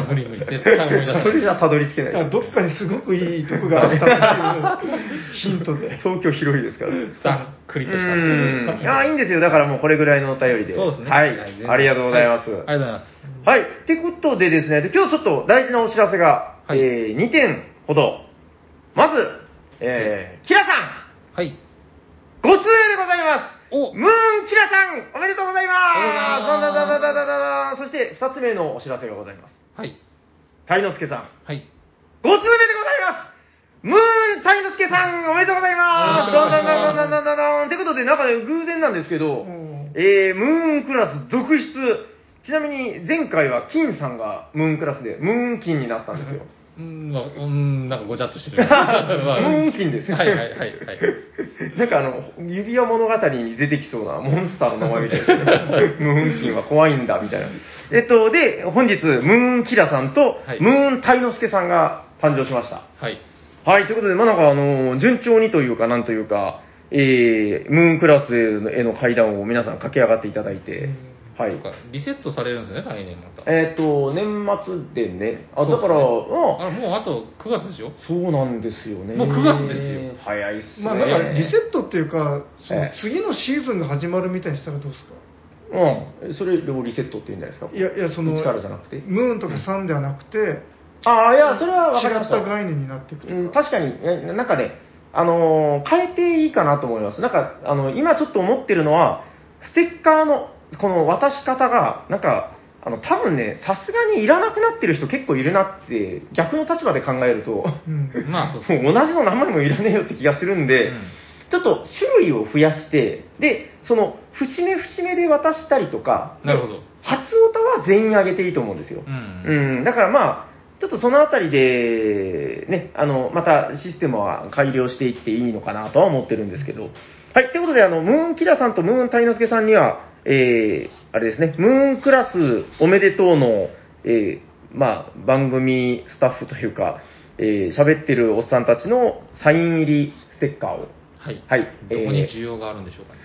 無理無理、絶対思い出せない。それじゃたどり着けない。どっかにすごくいいとこがあったっていうヒントで。東京広いですから。ざっくりとした。うん。いや、いいんですよ。だからもうこれぐらいのお便りで。そうですね。はい。ありがとうございます。はありがとうございます。はい。ってことでですね、で今日ちょっと大事なお知らせが、はいえー、2点ほど。まず、えー、キラさはい。ん、ご通でございます。おムーンキラさん、おめでとうございますだだだだだだだそして、二つ目のお知らせがございます。はい。鯛之助さん。はい。5通目でございますムーン鯛之助さん、おめでとうございますどんどんどんどんってことで、なんか、偶然なんですけど、えー、ムーンクラス続出。ちなみに、前回は金さんがムーンクラスで、ムーン金になったんですよ。うん、まあうん、なんかごちゃっとしてる。ム まあーン金です。はいはいはいはい。なんかあの、指輪物語に出てきそうなモンスターの名前みたいですね。ムーン金は怖いんだ、みたいな。えっと、で、本日、ムーンキラさんと、はいムーンタイノスケさんが誕生しました。はい。はい、ということで、まあなんかあの、順調にというか、なんというか、えー、ムーンクラスへの階段を皆さん駆け上がっていただいて、はいリセットされるんですよね、来年また。えっ、と、年末でね、あ、だから、うんあれ、もうあと9月でしょそうなんですよね。もう9月ですよ。早いっすね。まあ、なんかリセットっていうか、そのええ次のシーズンが始まるみたいにしたらどうですか？うん。それをリセットって言うんじゃないですか？いやいや、その、一からじゃなくて？ムーンとかサンではなくて、ああ、いや、それは分かりま違っした。た概念になっていくとか。うん、確かに、えなんかね、あのー変えていいかなと思います。なんか、あの、今ちょっと思ってるのは、ステッカーの、この渡し方が、なんか、あの、多分ね、さすがにいらなくなってる人結構いるなって、逆の立場で考えると、うんまあ、そうそう。もう同じの名前もいらねえよって気がするんで、うんちょっと種類を増やして、で、その、節目節目で渡したりとか、なるほど。初オタは全員あげていいと思うんですよ。うん。うん、だからまあ、ちょっとそのあたりで、ね、あの、またシステムは改良していっていいのかなとは思ってるんですけど。はい、ということで、あの、ムーンキラさんとムーンタイノスケさんには、えー、あれですね、ムーンクラスおめでとうの、えー、まあ、番組スタッフというか、えー、喋ってるおっさんたちのサイン入りステッカーを。はい。はい。どこに需要があるんでしょうかね。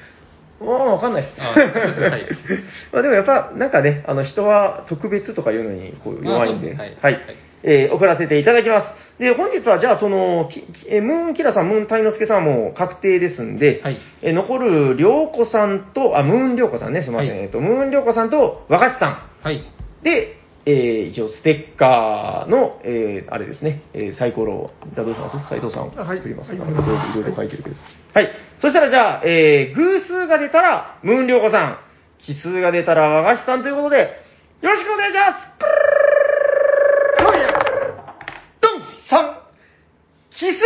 わあ、わかんないです。あはい。まあでもやっぱ、なんかね、あの人は特別とかいうのにこう弱いんで、はい。はいえー送らせていただきます。で、本日はじゃあその、えームーンキラさん、ムーンタイノスケさんはもう確定ですんで、はいえー残るりょうこさんと、あ、ムーンりょうこさんね、すみません。はいえっと、ムーンりょうこさんと若しさん。はい。で、えー一応ステッカーの、えーあれですね、えーサイコロ、じゃあどうします斉藤さん、あはい作ります。はいなんかいろいろいろいろ書いてるけど。はい。そしたらじゃあ、えー偶数が出たら、ムーンりょうこさん、奇数が出たら和菓子さんということで、よろしくお願いしますドン !3! 奇数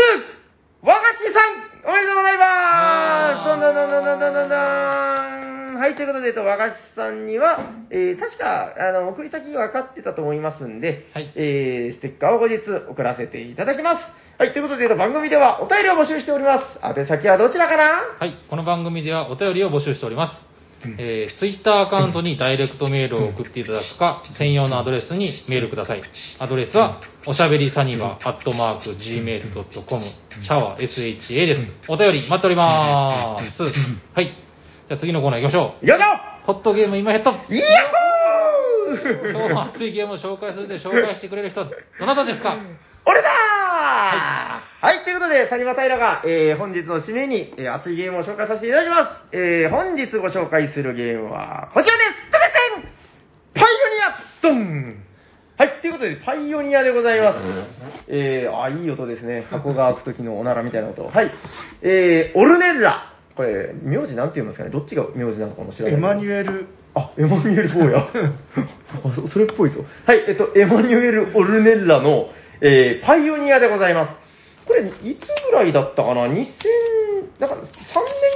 和菓子さんおめでとうございますどんどんどんどんどんどんどんどんはい、ということで、えっと和菓子さんには、えー、確か、あの、送り先分かってたと思いますんで、はいえー、ステッカーを後日送らせていただきます。はい、ということで、えっと番組ではお便りを募集しております。宛先はどちらかなはい、この番組ではお便りを募集しております。えー、ツイッターアカウントにダイレクトメールを送っていただくか、専用のアドレスにメールください。アドレスは、おしゃべりサニバー、アットマーク、gmail.com、シャワー、sha です。お便り待っております。はい。じゃあ次のコーナー行きましょよいしょう。ホットゲーム今ヘッド。イヤホ今日も熱いゲームを紹介するで紹介してくれる人、どなたですか？俺だーはい、ということで、サニバタイラが、えー、本日の締めに、えー熱いゲームを紹介させていただきます。えー、本日ご紹介するゲームは、こちらですドレセンパイオニアドンはい、ということで、パイオニアでございます。えー、あ、いい音ですね。箱が開く時のおならみたいな音。はい。えー、オルネッラ。これ、名字なんて言いますかねどっちが名字なのかもしれない。エマニュエル、あ、エマニュエル・ボーヤ。あそそれっぽいぞ。はい、えっと、エマニュエル・オルネッラの、えーパイオニアでございます。これ、いつぐらいだったかな ?2000、なんか3年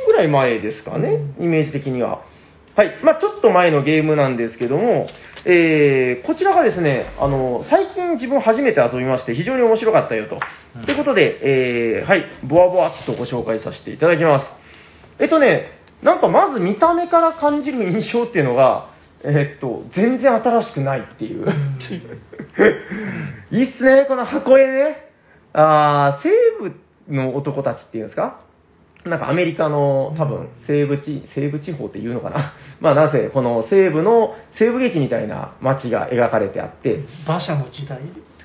ぐらい前ですかね、イメージ的には。はい。まあちょっと前のゲームなんですけども、えーこちらがですね、あの、最近自分初めて遊びまして、非常に面白かったよと。うんということで、えーはい、ボワボワっとご紹介させていただきます。えっとね、なんかまず見た目から感じる印象っていうのが、えっと、全然新しくないっていう。いいっすね、この箱絵ね。あー西部の男たちっていうんですか？なんかアメリカの多分西部地、西部地方っていうのかな。まあなぜ、この西部の西部劇みたいな街が描かれてあって、馬車の時代？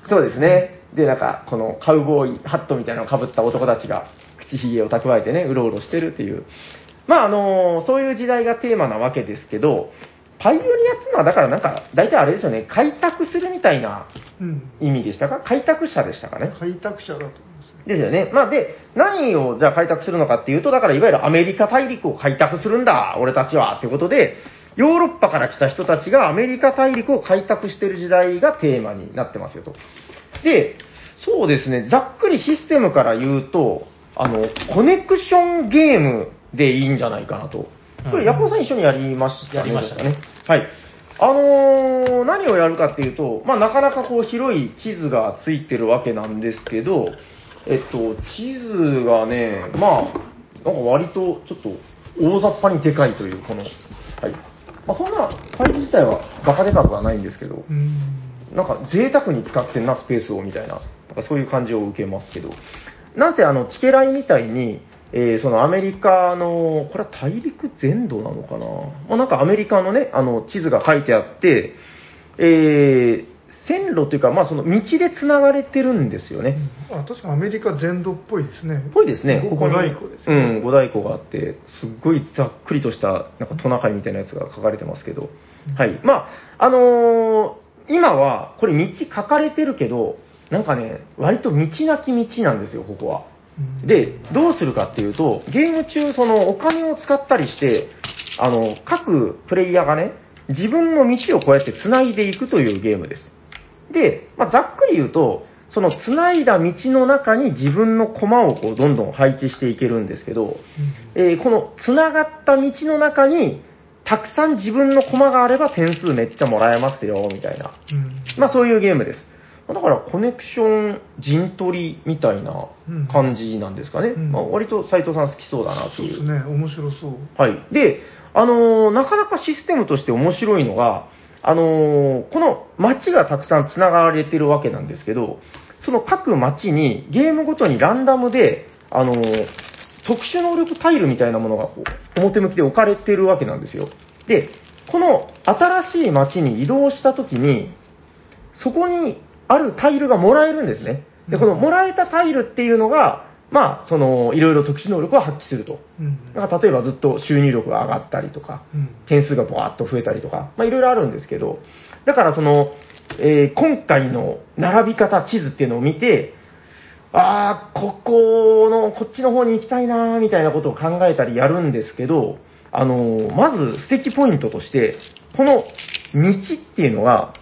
そうですね。で、なんか、このカウボーイハットみたいなのをかぶった男たちが、口ひげを蓄えてね、うろうろしてるっていう。まあ、あのそういう時代がテーマなわけですけど、パイオニアっていうのは、だからなんか、大体あれですよね、開拓するみたいなうん。意味でしたか？開拓者でしたかね？開拓者だと思いますね。ですよね。まあ、で、何をじゃあ開拓するのかっていうと、だからいわゆるアメリカ大陸を開拓するんだ、俺たちは、っていうことで、ヨーロッパから来た人たちがアメリカ大陸を開拓してる時代がテーマになってますよと。で、そうですね、ざっくりシステムから言うと、あの、コネクションゲームでいいんじゃないかなと。これ、うんヤコウさん一緒にやりましたね。やりましたね。はい。あのー何をやるかっていうと、まあ、なかなかこう広い地図がついてるわけなんですけど、えっと、地図がね、まあ、なんか割とちょっと大雑把にでかいという、この、はい。まあ、そんなサイズ自体はバカでかくはないんですけど、うん。なんか贅沢に使ってんな、スペースをみたいな、なんかそういう感じを受けますけど、なんせあの、チケライみたいに、えーそのアメリカの、これは大陸全土なのかな、まあ、なんかアメリカのね、あの、地図が書いてあって、えー線路というか、まあその道で繋がれてるんですよね。あ確かアメリカ全土っぽいですね。ぽいですね。ごここに五大湖ですうね。ん、五大湖があって、すっごいざっくりとした、なんかトナカイみたいなやつが書かれてますけど。はい。まあ、あのー今は、これ道書かれてるけど、なんかね、割と道なき道なんですよ、ここは。うんで、どうするかっていうと、ゲーム中、そのお金を使ったりして、あの、各プレイヤーがね、自分の道をこうやって繋いでいくというゲームです。で、まあ、ざっくり言うと、その繋いだ道の中に自分の駒をこうどんどん配置していけるんですけど、えーこの繋がった道の中に、たくさん自分の駒があれば点数めっちゃもらえますよ、みたいな。うんまあそういうゲームです。だからコネクション陣取りみたいな感じなんですかね。うんまあ、割と斉藤さん好きそうだなという。そうですね、面白そう。はい。で、あのーなかなかシステムとして面白いのが、あのーこの街がたくさん繋がれてるわけなんですけど、その各街にゲームごとにランダムで、あのー特殊能力タイルみたいなものがこう表向きで置かれてるわけなんですよ。で、この新しい街に移動した時に、そこにあるタイルがもらえるんですね。で、このもらえたタイルっていうのが、まあ、その、いろいろ特殊能力を発揮すると。うんだから例えばずっと収入力が上がったりとか、うん点数がバーッと増えたりとか、まあいろいろあるんですけど、だからその、えー今回の並び方地図っていうのを見て、ああ、ここの、こっちの方に行きたいなーみたいなことを考えたりやるんですけど、あの、まず素敵ポイントとして、この道っていうのが、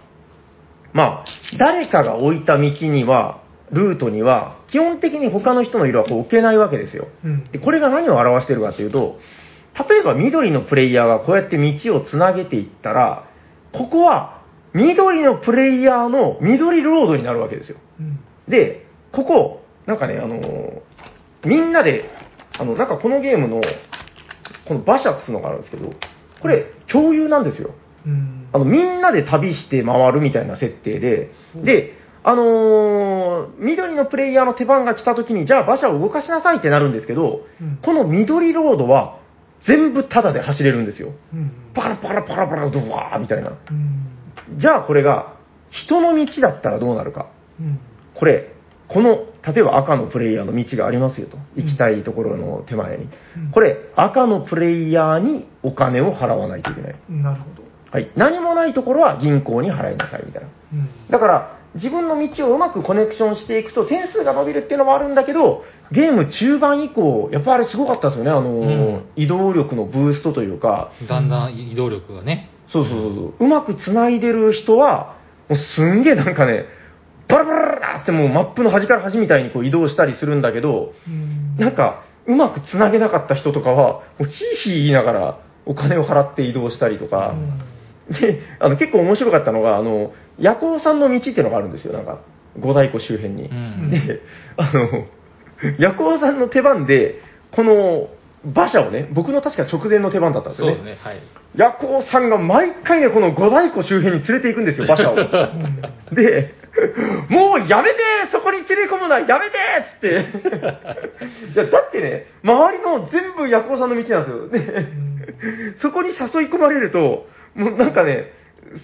まあ、誰かが置いた道には、ルートには、基本的に他の人の色はこう置けないわけですよ。うんで、これが何を表しているかというと、例えば緑のプレイヤーがこうやって道をつなげていったら、ここは緑のプレイヤーの緑ロードになるわけですよ。うんで、ここ、なんかね、あのーみんなで、あの、なんかこのゲームの、この馬車っつうのがあるんですけど、これ、共有なんですよ。うんあの、みんなで旅して回るみたいな設定で、で、あのー緑のプレイヤーの手番が来た時に、じゃあ馬車を動かしなさいってなるんですけど、うんこの緑ロードは全部タダで走れるんですよ。うんパラパラパラパラドワーみたいな。うんじゃあこれが人の道だったらどうなるか。うんこれ、この、例えば赤のプレイヤーの道がありますよと。行きたいところの手前にうん。これ、赤のプレイヤーにお金を払わないといけない。なるほどはい。何もないところは銀行に払いなさいみたいな。うんだから、自分の道をうまくコネクションしていくと点数が伸びるっていうのもあるんだけど、ゲーム中盤以降、やっぱあれすごかったですよね。あの、ん移動力のブーストというか、だんだん移動力がね。そうそうそうそう。うまく繋いでる人は、もうすんげえなんかね、バラバラバラってもうマップの端から端みたいにこう移動したりするんだけど、うんなんか、うまく繋げなかった人とかは、もうヒーヒー言いながらお金を払って移動したりとか、で、あの結構面白かったのが、あの、夜行さんの道っていうのがあるんですよ、なんか、五大湖周辺に。うん。で、あの、夜行さんの手番で、この馬車をね、僕の確か直前の手番だったんですよね。そうですね。はい。夜行さんが毎回ね、この五大湖周辺に連れて行くんですよ、馬車を。で、もうやめてそこに連れ込むのはやめてっつって。いや、だってね、周りの全部夜行さんの道なんですよ。で、そこに誘い込まれると、もうなんかね、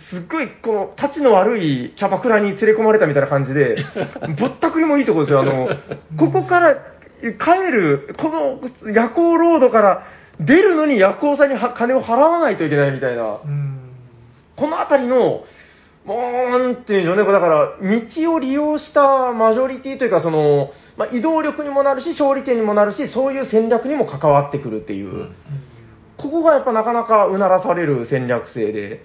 すっごい、この、立ちの悪いキャバクラに連れ込まれたみたいな感じで、ぼったくりもいいところですよ。あの、ここから帰る、この夜行ロードから出るのに夜行さんには金を払わないといけないみたいな。うんこのあたりの、もう、なんていうんでしょうね、だから、道を利用したマジョリティというか、その、まあ、移動力にもなるし、勝利点にもなるし、そういう戦略にも関わってくるっていう、うんここがやっぱなかなかうならされる戦略性で、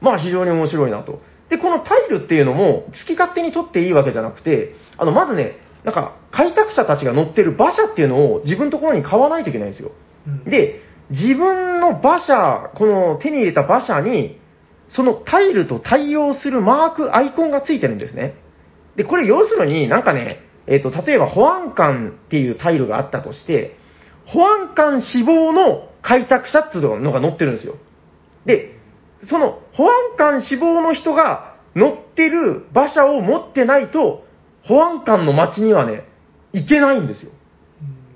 まあ非常に面白いなと。で、このタイルっていうのも、好き勝手に取っていいわけじゃなくて、あの、まずね、なんか、開拓者たちが乗ってる馬車っていうのを自分のところに買わないといけないんですよ。うんで、自分の馬車、この手に入れた馬車に、そのタイルと対応するマーク、アイコンがついてるんですね。で、これ要するになんかね、えっ、と、例えば保安官っていうタイルがあったとして、保安官志望の開拓者っていうのが載ってるんですよ。で、その保安官志望の人が乗ってる馬車を持ってないと、保安官の街にはね、行けないんですよ。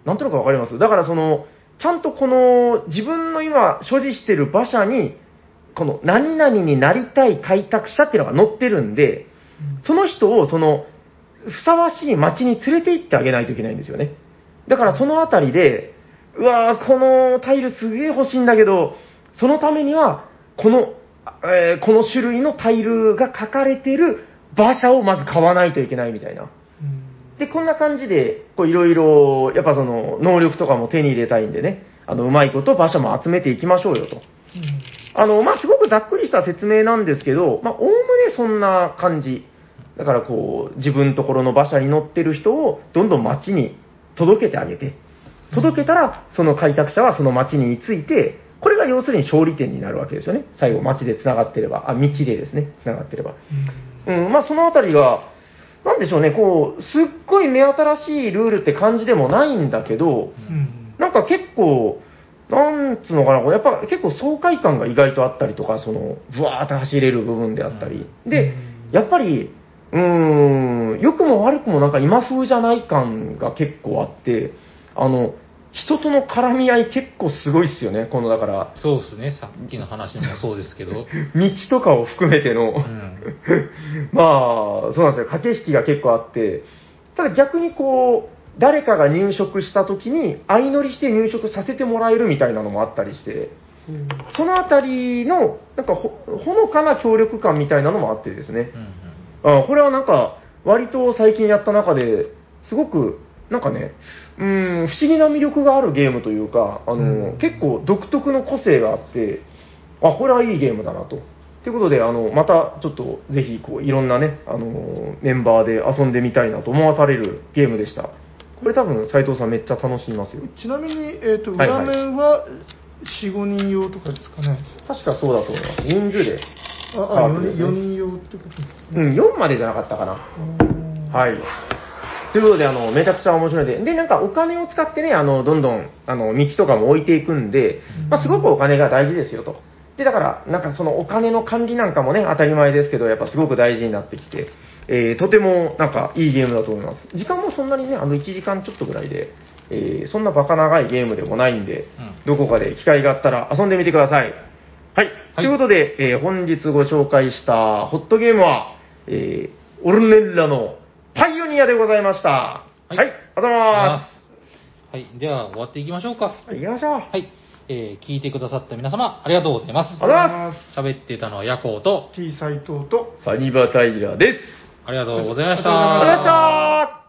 なんとなくわかります？だからその、ちゃんとこの自分の今所持してる馬車に、この何々になりたい開拓者っていうのが乗ってるんで、その人をその、ふさわしい街に連れて行ってあげないといけないんですよね。だからそのあたりで、うわーこのタイルすげえ欲しいんだけど、そのためには、この、えーこの種類のタイルが書かれてる馬車をまず買わないといけないみたいな。で、こんな感じで、こういろいろ、やっぱその、能力とかも手に入れたいんでね、あの、うまいこと馬車も集めていきましょうよと。あの、まあ、すごくざっくりした説明なんですけど、まあ、おおむねそんな感じ。だからこう、自分のところの馬車に乗ってる人を、どんどん街に届けてあげて、届けたら、その開拓者はその街に着いて、これが要するに勝利点になるわけですよね。最後、街で繋がってれば、あ、道でですね、繋がってれば。うん、まあそのあたりが、なんでしょうね、こう、すっごい目新しいルールって感じでもないんだけど、なんか結構、なんつうのかな、こうやっぱ結構爽快感が意外とあったりとか、その、ブワーって走れる部分であったり。で、やっぱり、うーん、良くも悪くもなんか今風じゃない感が結構あって、あの、人との絡み合い結構すごいっすよね、このだから、そうですね。さっきの話もそうですけど。道とかを含めての、うん。まあ、そうなんですよ。駆け引きが結構あって、ただ逆にこう、誰かが入植した時に相乗りして入植させてもらえるみたいなのもあったりして、そのあたりの、なんかほ、ほのかな協力感みたいなのもあってですね。うんうんあこれはなんか、割と最近やった中で、すごくなんかね、うーん、不思議な魅力があるゲームというか、あの、うん結構独特の個性があって、あ、これはいいゲームだなと。ということで、あの、またちょっとぜひ、こう、いろんなね、あの、メンバーで遊んでみたいなと思わされるゲームでした。これ多分、斉藤さんめっちゃ楽しみますよ。ちなみに、えー、とはいはい裏面は4、5人用とかですかね。確かそうだと思います。人数で。あ、ああ 4, 人4人用ってことですかうん、4までじゃなかったかな。ね。はい。ということで、あの、めちゃくちゃ面白いで。で、なんかお金を使ってね、あの、どんどん、あの、道とかも置いていくんで、まあ、すごくお金が大事ですよと。で、だから、なんかそのお金の管理なんかもね、当たり前ですけど、やっぱすごく大事になってきて、えーとてもなんかいいゲームだと思います。時間もそんなにね、あの、1時間ちょっとぐらいで、えーそんなバカ長いゲームでもないんで、どこかで機会があったら遊んでみてください。はい。ということで、えー本日ご紹介したホットゲームは、えーオルネッラのパイオニアでございました。はい。ありがとうございまはい。では、終わっていきましょうか。す。はい、行きましょう。はい。えー聞いてくださった皆様、ありがとうございます。ありがとうございます。喋ってたのはヤコウと、T 斎藤と、サニバタイラーです。ありがとうございましたありがとうございました。